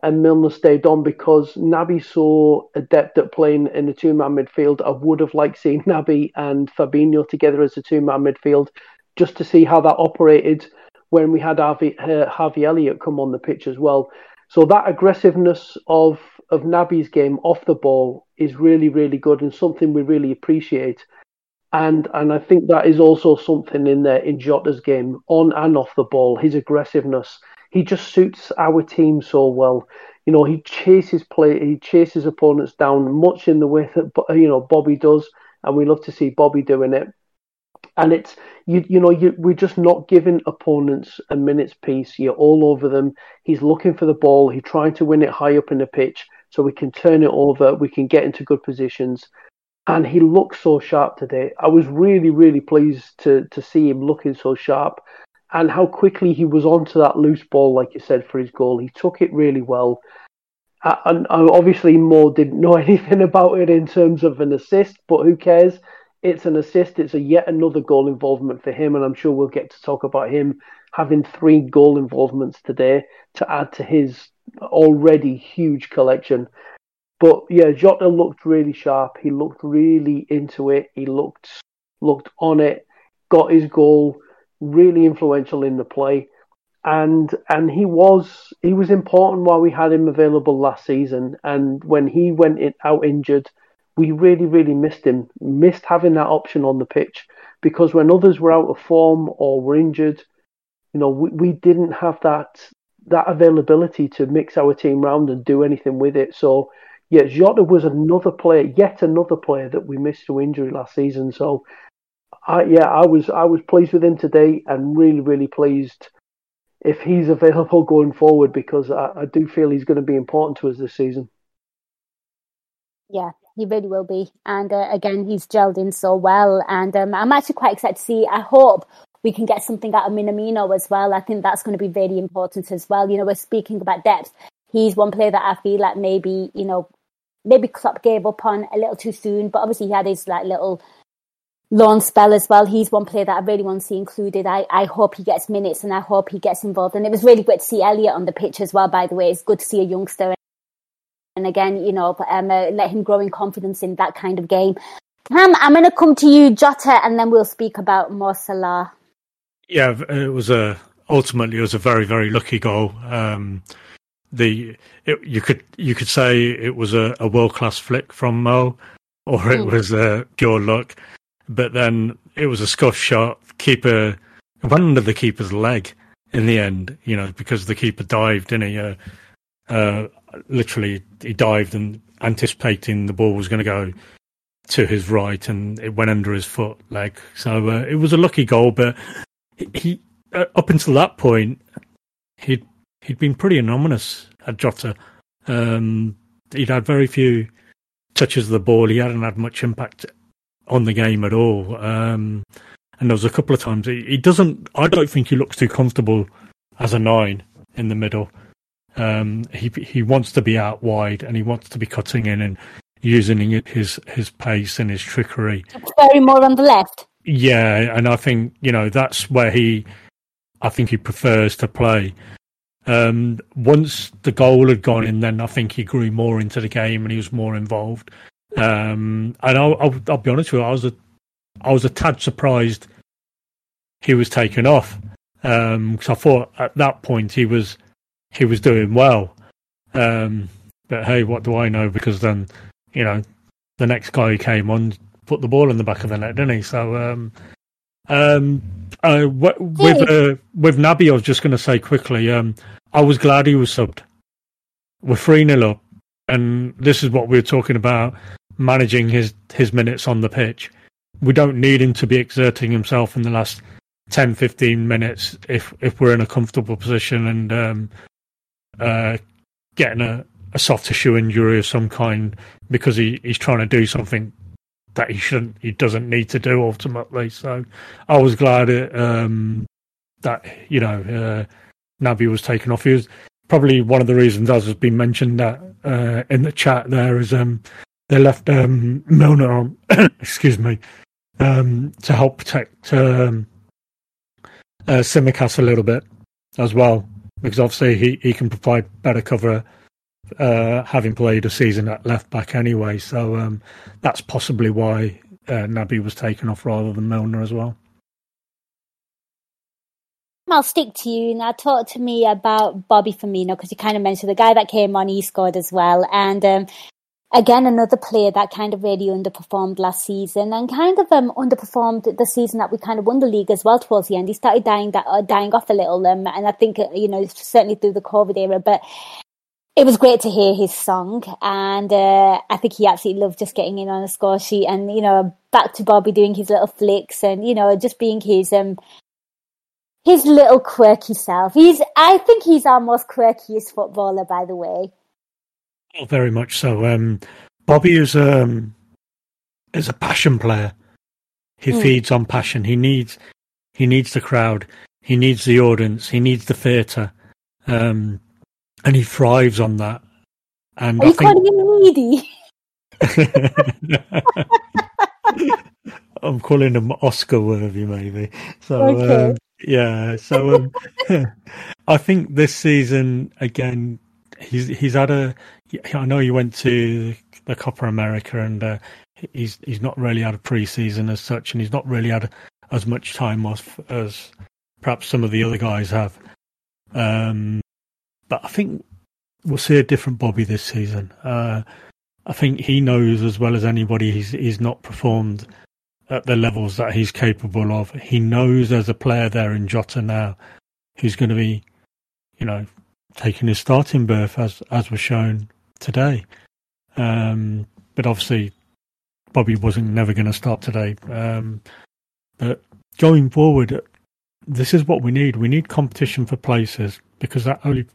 and Milner stayed on because Naby's so adept at playing in a two man midfield. I would have liked seeing Naby and Fabinho together as a two man midfield just to see how that operated when we had Harvey, uh, Harvey Elliott come on the pitch as well. So that aggressiveness of of Naby's game off the ball is really, really good and something we really appreciate. And and I think that is also something in there in Jota's game, on and off the ball, his aggressiveness he just suits our team so well. You know, he chases play, he chases opponents down much in the way that you know Bobby does, and we love to see Bobby doing it. And it's you, you know, you, we're just not giving opponents a minute's peace. You're all over them. He's looking for the ball. He's trying to win it high up in the pitch so we can turn it over. We can get into good positions. And he looks so sharp today. I was really, really pleased to to see him looking so sharp and how quickly he was onto that loose ball, like you said, for his goal. He took it really well. Uh, and uh, obviously, Mo didn't know anything about it in terms of an assist, but who cares? It's an assist. It's a yet another goal involvement for him, and I'm sure we'll get to talk about him having three goal involvements today to add to his already huge collection. But yeah, Jota looked really sharp. He looked really into it. He looked looked on it. Got his goal really influential in the play, and and he was he was important while we had him available last season. And when he went in, out injured, we really really missed him, missed having that option on the pitch because when others were out of form or were injured, you know we, we didn't have that that availability to mix our team round and do anything with it. So yeah, Jota was another player, yet another player that we missed to injury last season. So I, yeah, I was I was pleased with him today, and really really pleased if he's available going forward because I, I do feel he's going to be important to us this season. Yeah, he really will be, and uh, again, he's gelled in so well, and um, I'm actually quite excited to see. I hope we can get something out of Minamino as well. I think that's going to be very important as well. You know, we're speaking about depth. he's one player that I feel like maybe you know maybe Klopp gave up on a little too soon. But obviously he had his like little loan spell as well. He's one player that I really want to see included. I, I hope he gets minutes and I hope he gets involved. And it was really great to see Elliott on the pitch as well, by the way. It's good to see a youngster. And again, you know, um, uh, let him grow in confidence in that kind of game. Cam, I'm going to come to you, Jota, and then we'll speak about Mo Salah. Yeah, it was a ultimately it was a very very lucky goal. Um, the it, you could you could say it was a, a world class flick from Mo, or it mm. was uh, pure luck. But then it was a scuff shot. Keeper went under the keeper's leg in the end, you know, because the keeper dived, didn't he? Uh, uh, literally, he dived and anticipating the ball was going to go to his right, and it went under his foot leg. So uh, it was a lucky goal, but he, he uh, up until that point, he'd he'd been pretty anonymous at Jota. Um, he'd had very few touches of the ball. He hadn't had much impact on the game at all. Um, and there was a couple of times he, he, doesn't. I don't think he looks too comfortable as a nine in the middle. Um, he he wants to be out wide and he wants to be cutting in and using his his pace and his trickery. Very more on the left. Yeah, and I think you know that's where he, I think he prefers to play. Um, once the goal had gone in, then I think he grew more into the game and he was more involved. Um, and I'll, I'll, I'll, be honest with you, I was a, I was a tad surprised he was taken off because um, I thought at that point he was he was doing well. Um, but hey, what do I know? Because then you know the next guy who came on put the ball in the back of the net, didn't he? So um, um, uh, with uh, with Naby, I was just going to say quickly. Um, I was glad he was subbed. We're three 0 up, and this is what we were talking about managing his his minutes on the pitch. We don't need him to be exerting himself in the last 10, 15 minutes if if we're in a comfortable position and um, uh, getting a, a soft tissue injury of some kind because he, he's trying to do something that he shouldn't, he doesn't need to do ultimately. So I was glad it, um, that you know uh, Naby was taken off. He was probably one of the reasons, as has been mentioned that uh, in the chat, there is um, they left um, Milner on, excuse me, um, to help protect um, uh, Tsimikas a little bit as well, because obviously he, he can provide better cover, uh, having played a season at left back anyway. So um, that's possibly why uh, Naby was taken off rather than Milner as well. I'll stick to you now. Talk to me about Bobby Firmino because you kind of mentioned the guy that came on, he scored as well. And um, again, another player that kind of really underperformed last season and kind of um, underperformed the season that we kind of won the league as well towards the end. He started dying uh, dying off a little, um, and I think uh, you know certainly through the COVID era, but. It was great to hear his song, and uh, I think he absolutely loved just getting in on a score sheet, and you know, back to Bobby doing his little flicks, and you know, just being his um, his little quirky self. He's, I think, he's our most quirkiest footballer, by the way. Oh, very much so. Um, Bobby is um, is a passion player. He mm. feeds on passion. He needs he needs the crowd. He needs the audience. He needs the theatre, um, and he thrives on that. And Are I you think... calling him needy? I'm calling him Oscar worthy, maybe. So okay. um, yeah, so um, I think this season again, he's he's had a I know he went to the Copa America and uh, he's he's not really had a pre-season as such, and he's not really had as much time off as perhaps some of the other guys have. Um, but I think we'll see a different Bobby this season. Uh, I think he knows as well as anybody he's he's not performed at the levels that he's capable of. He knows there's a player there in Jota now who's going to be, you know, taking his starting berth as as was shown today. Um, but obviously, Bobby wasn't never going to start today. Um, but going forward, this is what we need. We need competition for places because that only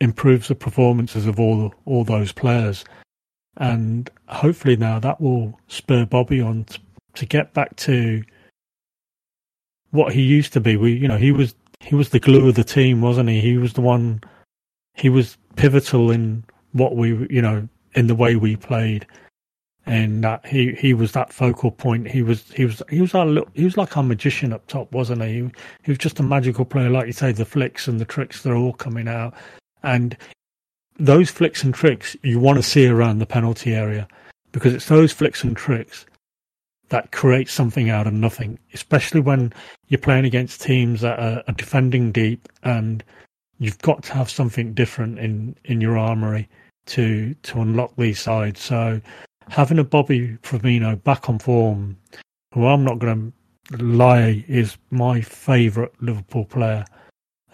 improves the performances of all all those players, and hopefully now that will spur Bobby on to, to get back to what he used to be. We, you know, he was he was the glue of the team, wasn't he? He was the one he was pivotal in what we, you know, in the way we played, and that he he was that focal point. He was he was he was our little, he was like our magician up top, wasn't he? he? He was just a magical player, like you say. The flicks and the tricks, they're all coming out, and those flicks and tricks you want to see around the penalty area because it's those flicks and tricks that create something out of nothing, especially when you're playing against teams that are, are defending deep and you've got to have something different in, in your armory to to unlock these sides. So having a Bobby Firmino back on form, who I'm not going to lie is my favourite Liverpool player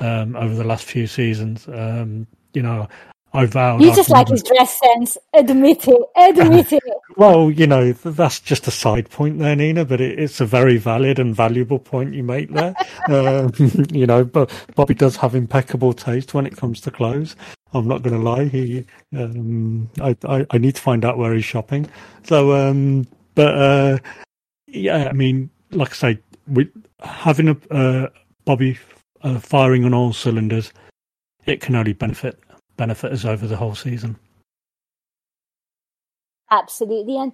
um, over the last few seasons. Um, you know, I vowed. You just like his dress sense. Admit it. Admit it. well, you know, that's just a side point there, Nina, but it, it's a very valid and valuable point you make there. um, you know, but Bobby does have impeccable taste when it comes to clothes. I'm not going to lie. He, um, I, I, I, need to find out where he's shopping. So, um, but uh, yeah, I mean, like I say, we having a uh, Bobby uh, firing on all cylinders, it can only benefit benefit us over the whole season. Absolutely, and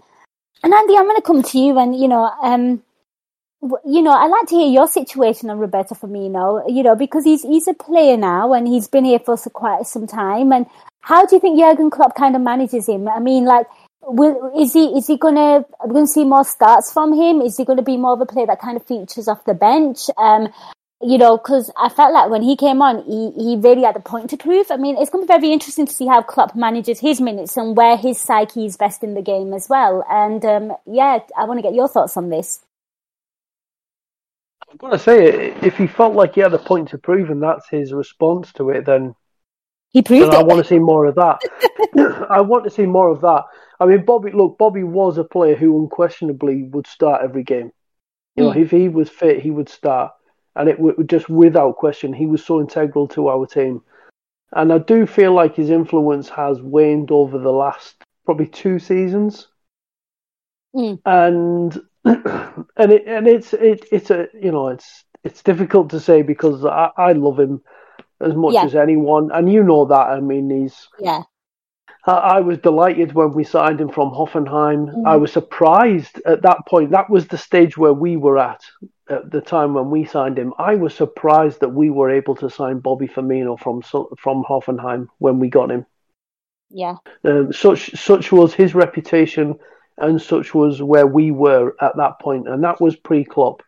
and Andy, I'm going to come to you, and you know, um, you know, I'd like to hear your situation on Roberto Firmino, you know, because he's he's a player now and he's been here for quite some time. And how do you think Jurgen Klopp kind of manages him? I mean, like, will is he is he gonna we gonna see more starts from him? Is he gonna be more of a player that kind of features off the bench? Um, you know, because I felt like when he came on, he, he really had a point to prove. I mean, it's going to be very interesting to see how Klopp manages his minutes and where his psyche is best in the game as well. And um, yeah, I want to get your thoughts on this. I'm going to say, if he felt like he had a point to prove and that's his response to it, then he proved it. I want to see more of that. I want to see more of that. I mean, Bobby. Look, Bobby was a player who unquestionably would start every game. You know, mm. if he was fit, he would start and it w- just without question, he was so integral to our team. And I do feel like his influence has waned over the last probably two seasons. Mm. And and it and it's it, it's a you know it's it's difficult to say because I, I love him as much yeah. as anyone, and you know that. I mean, he's yeah. I, was delighted when we signed him from Hoffenheim. Mm. I was surprised at that point. That was the stage where we were at at the time when we signed him, I was surprised that we were able to sign Bobby Firmino from from Hoffenheim when we got him. Yeah. Um, such such was his reputation, and such was where we were at that point, and that was pre-Klopp.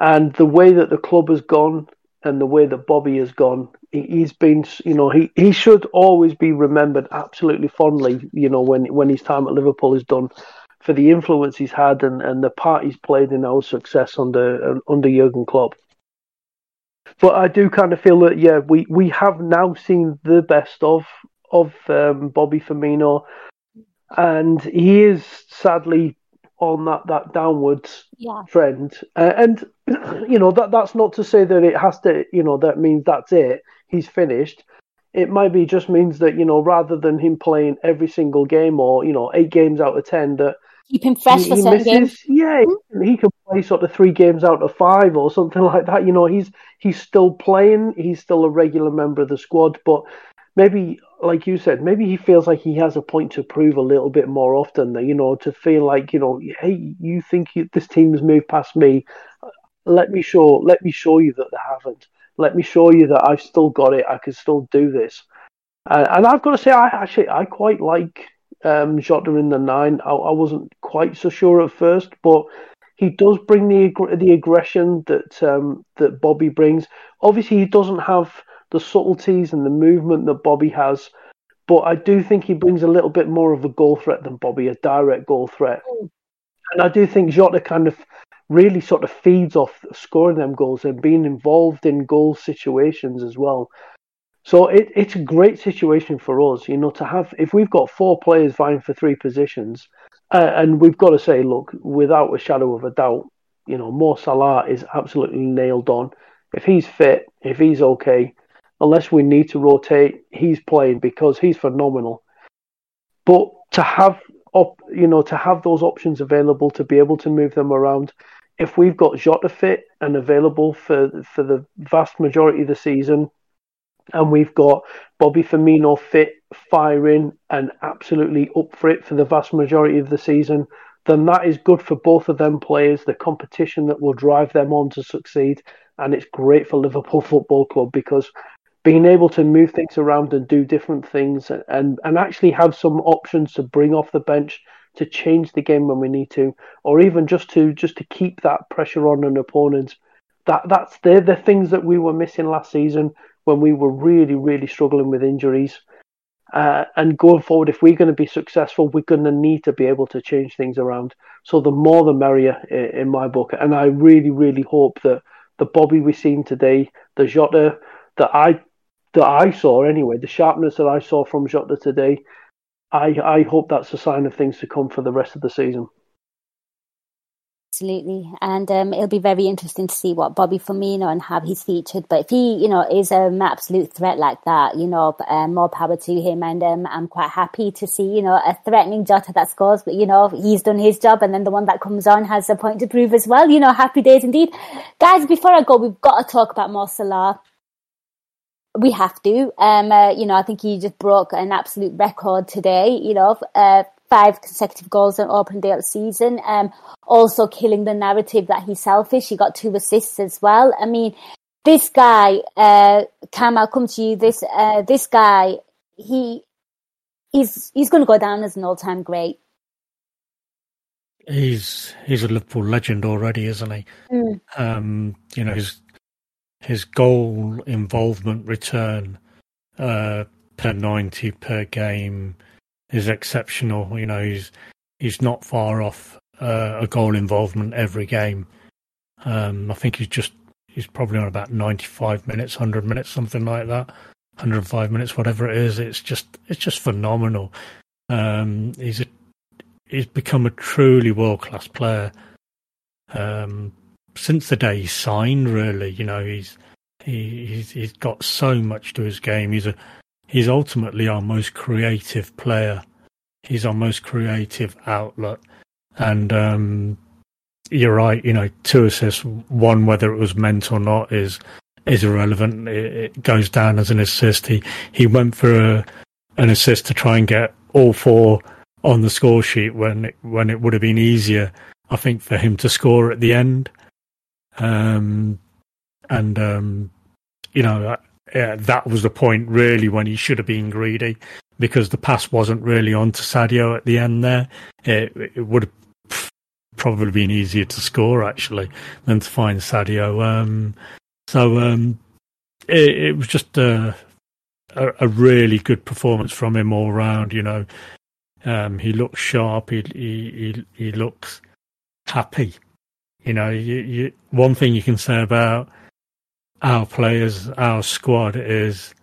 And the way that the club has gone, and the way that Bobby has gone, he's been, you know, he, he should always be remembered absolutely fondly. You know, when when his time at Liverpool is done, for the influence he's had and, and the part he's played in our success under under Jurgen Klopp. But I do kind of feel that yeah, we, we have now seen the best of of um, Bobby Firmino, and he is sadly on that that downwards yeah. trend. Uh, and you know that that's not to say that it has to. You know that means that's it. He's finished it might be just means that you know rather than him playing every single game or you know eight games out of ten that keep him fresh he, for certain games. Yeah, mm-hmm. he can play sort of three games out of five or something like that. You know, he's he's still playing. He's still a regular member of the squad, but maybe, like you said, maybe he feels like he has a point to prove a little bit more often. That you know, to feel like you know, hey, you think you, this team has moved past me? Let me show. Let me show you that they haven't. Let me show you that I've still got it. I can still do this. Uh, and I've got to say, I actually I quite like um, Jota in the nine. I, I, wasn't quite so sure at first, but he does bring the the aggression that um, that Bobby brings. Obviously, he doesn't have the subtleties and the movement that Bobby has, but I do think he brings a little bit more of a goal threat than Bobby, a direct goal threat. And I do think Jota kind of really sort of feeds off scoring them goals and being involved in goal situations as well. So it, it's a great situation for us, you know, to have if we've got four players vying for three positions, uh, and we've got to say, look, without a shadow of a doubt, you know, Mo Salah is absolutely nailed on. If he's fit, if he's okay, unless we need to rotate, he's playing because he's phenomenal. But to have up, you know, to have those options available to be able to move them around, if we've got Jota fit and available for for the vast majority of the season, and we've got Bobby Firmino fit, firing, and absolutely up for it for the vast majority of the season, then that is good for both of them players, the competition that will drive them on to succeed. And it's great for Liverpool Football Club because being able to move things around and do different things and, and actually have some options to bring off the bench to change the game when we need to, or even just to just to keep that pressure on an opponent. That that's the the things that we were missing last season when we were really really struggling with injuries. Uh, and going forward, if we're going to be successful, we're going to need to be able to change things around. So the more the merrier in, in my book. And I really, really hope that the Bobby we've seen today, the Jota that I that I saw anyway, the sharpness that I saw from Jota today, I I hope that's a sign of things to come for the rest of the season. Absolutely, and um, it'll be very interesting to see what Bobby Firmino and how he's featured. But if he, you know, is an absolute threat like that, you know, um, more power to him. And um, I'm quite happy to see, you know, a threatening Jota that scores. But you know, he's done his job, and then the one that comes on has a point to prove as well. You know, happy days indeed, guys. Before I go, we've got to talk about Mo Salah we have to. Um, uh, you know, I think he just broke an absolute record today. You know, uh, five consecutive goals in opening day of the season. Um, also killing the narrative that he's selfish. He got two assists as well. I mean, this guy, uh, Kam, I'll come to you. This, uh, this guy, he, he's, he's going to go down as an all-time great. He's he's a Liverpool legend already, isn't he? Mm. Um, you know his his goal involvement return uh, per ninety per game is exceptional. You know, he's he's not far off uh, a goal involvement every game. Um, I think he's just he's probably on about ninety five minutes, hundred minutes, something like that. 105 minutes, whatever it is, it's just it's just phenomenal. Um, he's a he's become a truly world class player. Um, since the day he signed, really, you know, he's he, he's he's got so much to his game. He's a he's ultimately our most creative player. He's our most creative outlet. And um, you're right, you know, two assists, one whether it was meant or not is is irrelevant. It, it goes down as an assist. He he went for a, an assist to try and get all four on the score sheet when it, when it would have been easier, I think, for him to score at the end. Um, and um, you know, yeah, that was the point really when he should have been greedy because the pass wasn't really on to Sadio at the end there. It, it would have probably been easier to score actually than to find Sadio. Um, so um, it, it, was just a, a, a, really good performance from him all round. You know, um, he looks sharp. He, he he he looks happy. You know, you, you, one thing you can say about our players, our squad is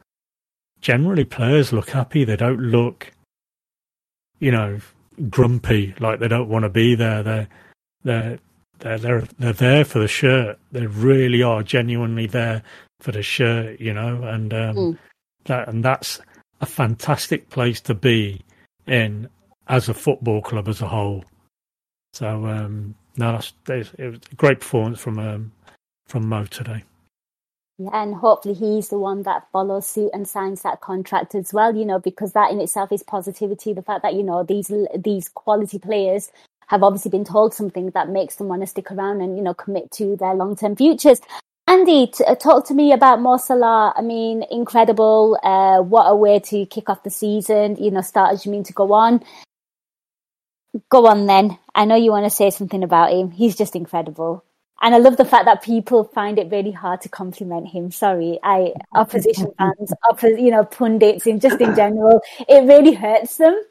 generally players look happy. They don't look, you know, grumpy like they don't want to be there. They're they're they're they're they're there for the shirt. They really are genuinely there for the shirt, you know, and um, mm. that and that's a fantastic place to be in as a football club as a whole. So um, no, that's, it was a great performance from um, from Mo today Yeah, and hopefully he's the one that follows suit and signs that contract as well you know because that in itself is positivity the fact that you know these these quality players have obviously been told something that makes them want to stick around and you know commit to their long-term futures Andy, t- uh, talk to me about Mo Salah. I mean, incredible. Uh, what a way to kick off the season. You know, start as you mean to go on. Go on then. I know you want to say something about him. He's just incredible. And I love the fact that people find it really hard to compliment him. Sorry, I opposition fans, oppo- you know, pundits, and just in general, it really hurts them.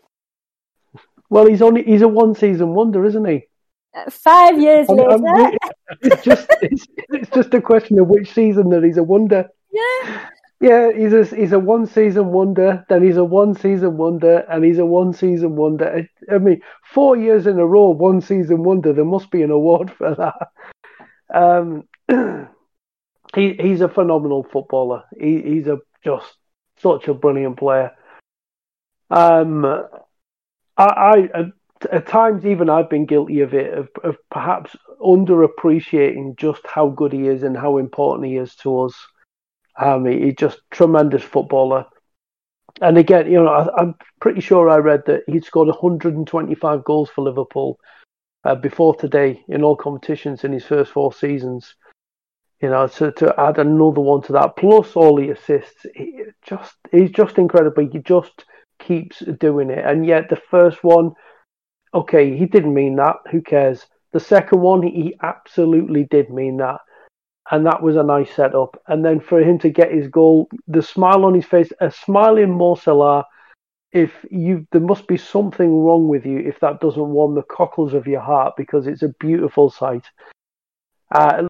Well, he's only he's a one season wonder, isn't he? Uh, five years I'm, later, I'm, it's just it's, it's, just a question of which season that he's a wonder. Yeah. Yeah, he's a he's a one season wonder, then he's a one season wonder, and he's a one season wonder. I, mean, four years in a row, one season wonder. There must be an award for that. Um, he he's a phenomenal footballer. He, he's a just such a brilliant player. Um, I, I at, at, times even I've been guilty of it of, of perhaps underappreciating just how good he is and how important he is to us. He, he's just tremendous footballer. And again, you know, I, I'm pretty sure I read that he'd scored 125 goals for Liverpool uh, before today in all competitions in his first four seasons. You know, to, to add another one to that, plus all the assists, he just he's just incredible. He just keeps doing it, and yet the first one, okay, he didn't mean that. Who cares? The second one, he absolutely did mean that, and that was a nice setup. And then for him to get his goal, the smile on his face, a smiling Mo. If you, there must be something wrong with you if that doesn't warm the cockles of your heart because it's a beautiful sight. Uh,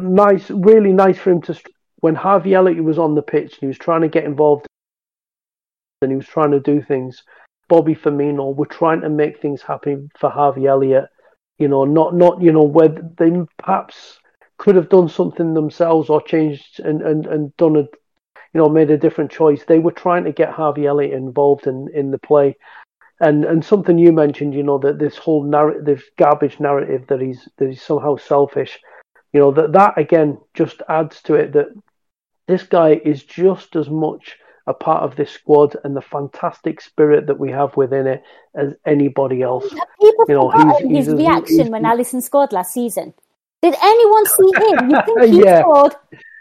nice, really nice for him to. When Harvey Elliott was on the pitch and he was trying to get involved and he was trying to do things, Bobby Firmino were trying to make things happen for Harvey Elliott. You know, not not you know where they perhaps could have done something themselves or changed and and and done a you know made a different choice. They were trying to get Harvey Elliott involved in in the play. And and something you mentioned, you know, that this whole narrative, this garbage narrative that he's that he's somehow selfish you know that that again just adds to it that this guy is just as much a part of this squad and the fantastic spirit that we have within it as anybody else. People you know, he's, his he's, reaction he's, when Alisson scored last season. Did anyone see him? You think he yeah. scored?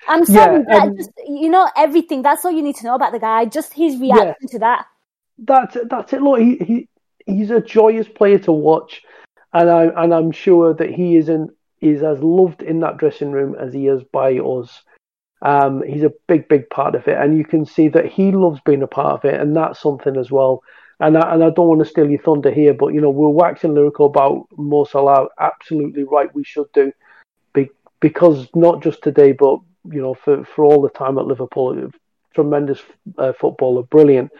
I'm sorry, yeah, um, just you know everything. That's all you need to know about the guy. Just his reaction yeah, to that. That's that's it. Look, he, he he's a joyous player to watch, and I and I'm sure that he is an is as loved in that dressing room as he is by us. Um, he's a big, big part of it, and you can see that he loves being a part of it, and that's something as well. And I, and I don't want to steal your thunder here, but you know we're waxing lyrical about Mo Salah. Absolutely right, we should do, Be, because not just today, but you know for for all the time at Liverpool, tremendous uh, footballer, brilliant.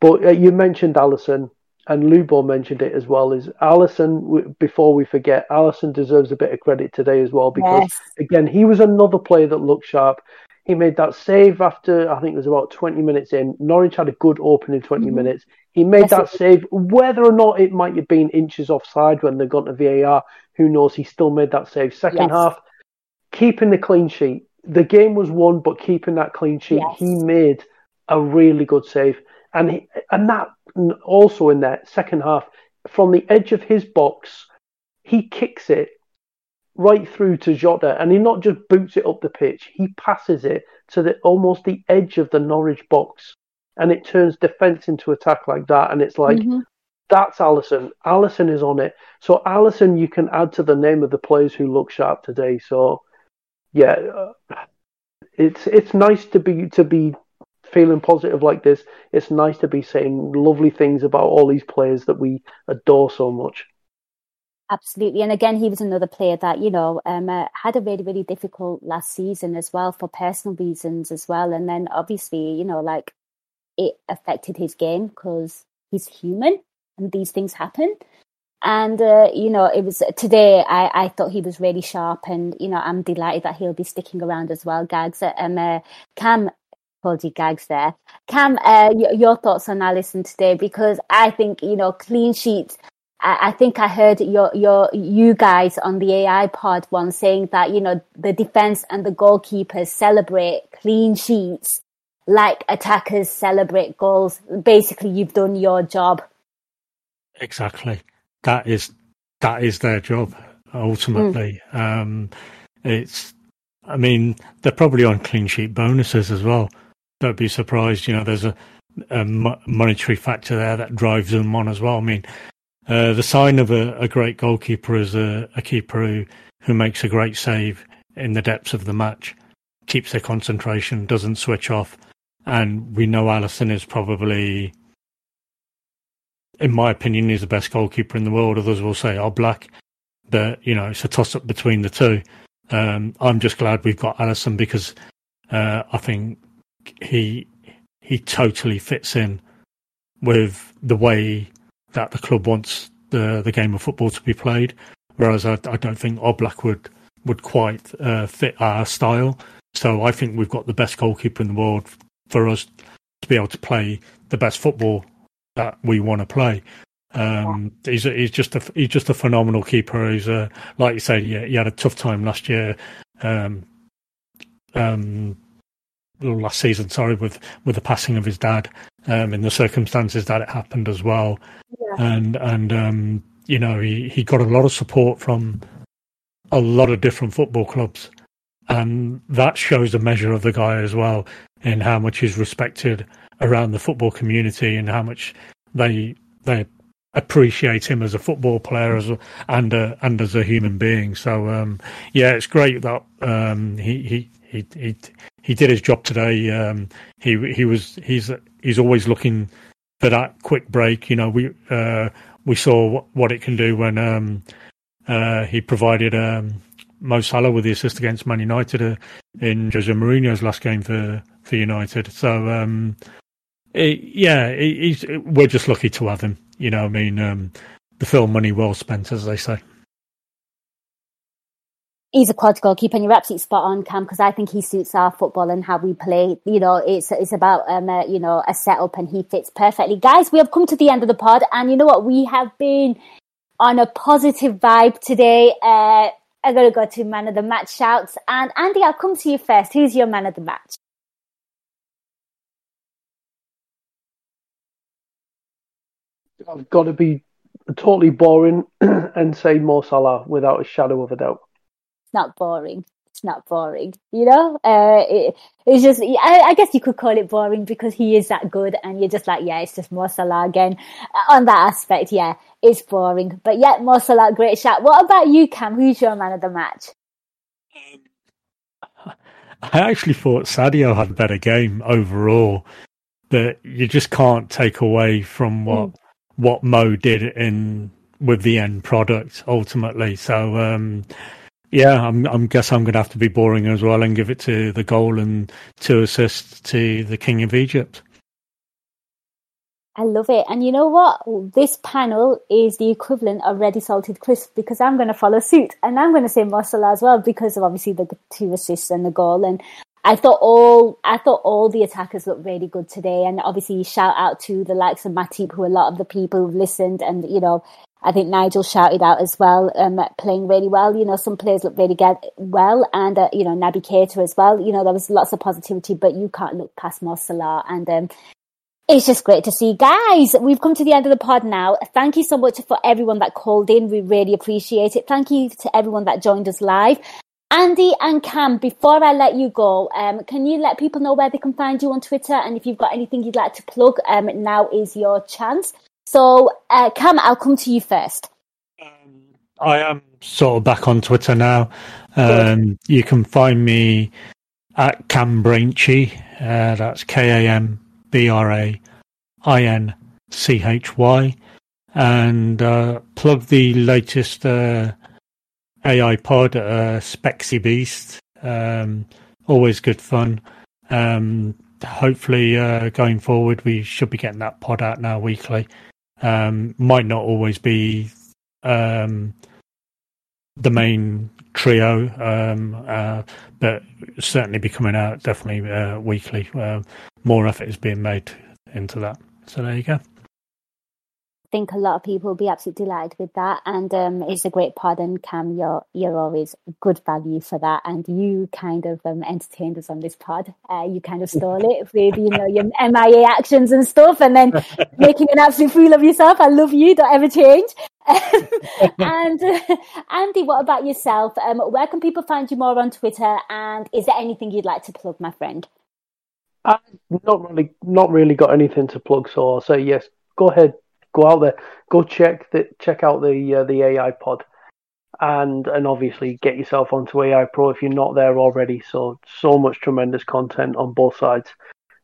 But uh, you mentioned Alisson and Lubo mentioned it as well, is Alisson, before we forget, Alisson deserves a bit of credit today as well because, yes. again, he was another player that looked sharp. He made that save after, I think it was about 20 minutes in. Norwich had a good opening 20 mm-hmm. minutes. He made yes, that save, whether or not it might have been inches offside when they got to VAR, who knows? He still made that save. Second yes. half, keeping the clean sheet. The game was won, but keeping that clean sheet, he made a really good save. And he, and that also in that second half, from the edge of his box, he kicks it right through to Jota, and he not just boots it up the pitch, he passes it to the almost the edge of the Norwich box, and it turns defence into attack like that, and it's like. Mm-hmm. That's Alisson. Alisson is on it. So Alisson, you can add to the name of the players who look sharp today. So, yeah, uh, it's it's nice to be to be feeling positive like this, it's nice to be saying lovely things about all these players that we adore so much. Absolutely, and again, he was another player that you know um, uh, had a really, really difficult last season as well for personal reasons as well, and then obviously, you know, like it affected his game because he's human and these things happen. And uh, you know, it was today. I, I thought he was really sharp, and you know, I'm delighted that he'll be sticking around as well. Gags, um, uh, Kam you gags there. Kam, uh, your, your, thoughts on Alisson today? Because I think you know clean sheets. I, I, think I heard your your you guys on the AI pod one saying that you know the defense and the goalkeepers celebrate clean sheets like attackers celebrate goals. Basically, you've done your job. Exactly. That is that is their job ultimately. Mm. Um, it's I mean, they're probably on clean sheet bonuses as well don't be surprised. You know, there's a, a monetary factor there that drives them on as well. I mean, uh, the sign of a, a great goalkeeper is a, a, keeper who, who makes a great save in the depths of the match, keeps their concentration, doesn't switch off. And we know Alisson is probably, in my opinion, he's the best goalkeeper in the world. Others will say oh, Black. but you know it's a toss up between the two. Um, I'm just glad we've got Alisson because uh, I think he he totally fits in with the way that the club wants the the game of football to be played. Whereas I, I don't think Oblak would would quite uh, fit our style. So I think we've got the best goalkeeper in the world for us to be able to play the best football that we want to play. Um, he's he's just a he's just a phenomenal keeper. He's a like you say, yeah, he had a tough time last year. Um, um, last season, sorry, with with the passing of his dad, um, in the circumstances that it happened as well, Yeah. and and um, you know he he got a lot of support from a lot of different football clubs, and that shows a measure of the guy as well in how much he's respected around the football community and how much they they appreciate him as a football player as a, and a, and as a human being. So um, yeah, it's great that um, he, he he he he did his job today. Um, he he was he's he's always looking for that quick break. You know, we uh, we saw what, it can do when um, uh, he provided um, Mo Salah with the assist against Man United uh, in Jose Mourinho's last game for for United. So um, it, yeah, he- he's we're just lucky to have him. You know, I mean, um, the film money well spent, as they say. He's a quad goalkeeper, and you're absolutely spot on, Kam, because I think he suits our football and how we play. You know, it's it's about um, uh, you know a setup, and he fits perfectly. Guys, we have come to the end of the pod, and you know what? We have been on a positive vibe today. Uh, I'm gonna go to man of the match shouts, and Andy, I'll come to you first. Who's your man of the match? I've got to be totally boring and say Mo Salah without a shadow of a doubt. Not boring. It's not boring. You know, uh, it, it's just. I, I guess you could call it boring because he is that good, and you're just like, yeah, it's just Mo Salah again. Uh, On that aspect, yeah, it's boring. But yeah, Mo Salah, great shot. What about you, Kam? Who's your man of the match? I actually thought Sadio had a better game overall, but you just can't take away from what what Mo did in with the end product ultimately. So um, yeah, I'm I'm guess I'm going to have to be boring as well and give it to the goal and two assists to the King of Egypt. I love it. And you know what? This panel is the equivalent of Ready Salted Crisp because I'm going to follow suit and I'm going to say Mo as well because of obviously the two assists and the goal. And I thought all I thought all the attackers looked really good today. And obviously shout out to the likes of Matip, who a lot of the people listened and you know. I think Nigel shouted out as well, um, playing really well. You know, some players look really good, well, and uh, you know Naby Keita as well. You know, there was lots of positivity, but you can't look past Mo Salah, and um, it's just great to see. Guys, we've come to the end of the pod now. Thank you so much for everyone that called in. We really appreciate it. Thank you to everyone that joined us live. Andy and Kam, before I let you go, um, can you let people know where they can find you on Twitter? And if you've got anything you'd like to plug, um, now is your chance. So, uh, Kam, I'll come to you first. I am sort of back on Twitter now. Um, you can find me at Kam. Uh, that's K A M B R A I N C H Y. And uh, plug the latest uh, AI pod, uh, Spexy Beast. Um, always good fun. Um, hopefully, uh, going forward, we should be getting that pod out now weekly. Um, might not always be um, the main trio, um, uh, but certainly be coming out definitely uh, weekly. Uh, more effort is being made into that. So there you go. Think a lot of people will be absolutely delighted with that. And um, it's a great pod. And Kam, you're, you're always good value for that. And you kind of um, entertained us on this pod. Uh, you kind of stole it with, you know, your MIA actions and stuff, and then making an absolute fool of yourself. I love you. Don't ever change. and uh, Andy, what about yourself? Um, where can people find you more on Twitter? And is there anything you'd like to plug, my friend? I've not really, not really got anything to plug, so I'll say yes. Go ahead, go out there, go check the check out the uh, the AI pod, and and obviously get yourself onto AI Pro if you're not there already. So so much tremendous content on both sides.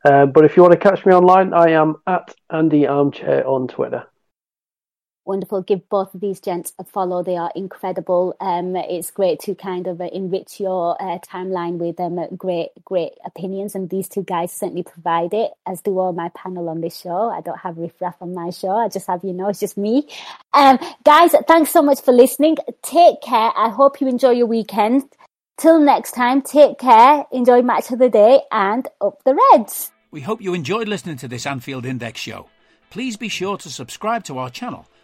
Uh, but if you want to catch me online, I am at Andy Armchair on Twitter. Wonderful. Give both of these gents a follow. They are incredible. Um, it's great to kind of enrich your uh, timeline with um, great, great opinions. And these two guys certainly provide it, as do all my panel on this show. I don't have Riff Raff on my show. I just have, you know, it's just me. Um, guys, thanks so much for listening. Take care. I hope you enjoy your weekend. Till next time, take care. Enjoy match of the day and up the Reds. We hope you enjoyed listening to this Anfield Index show. Please be sure to subscribe to our channel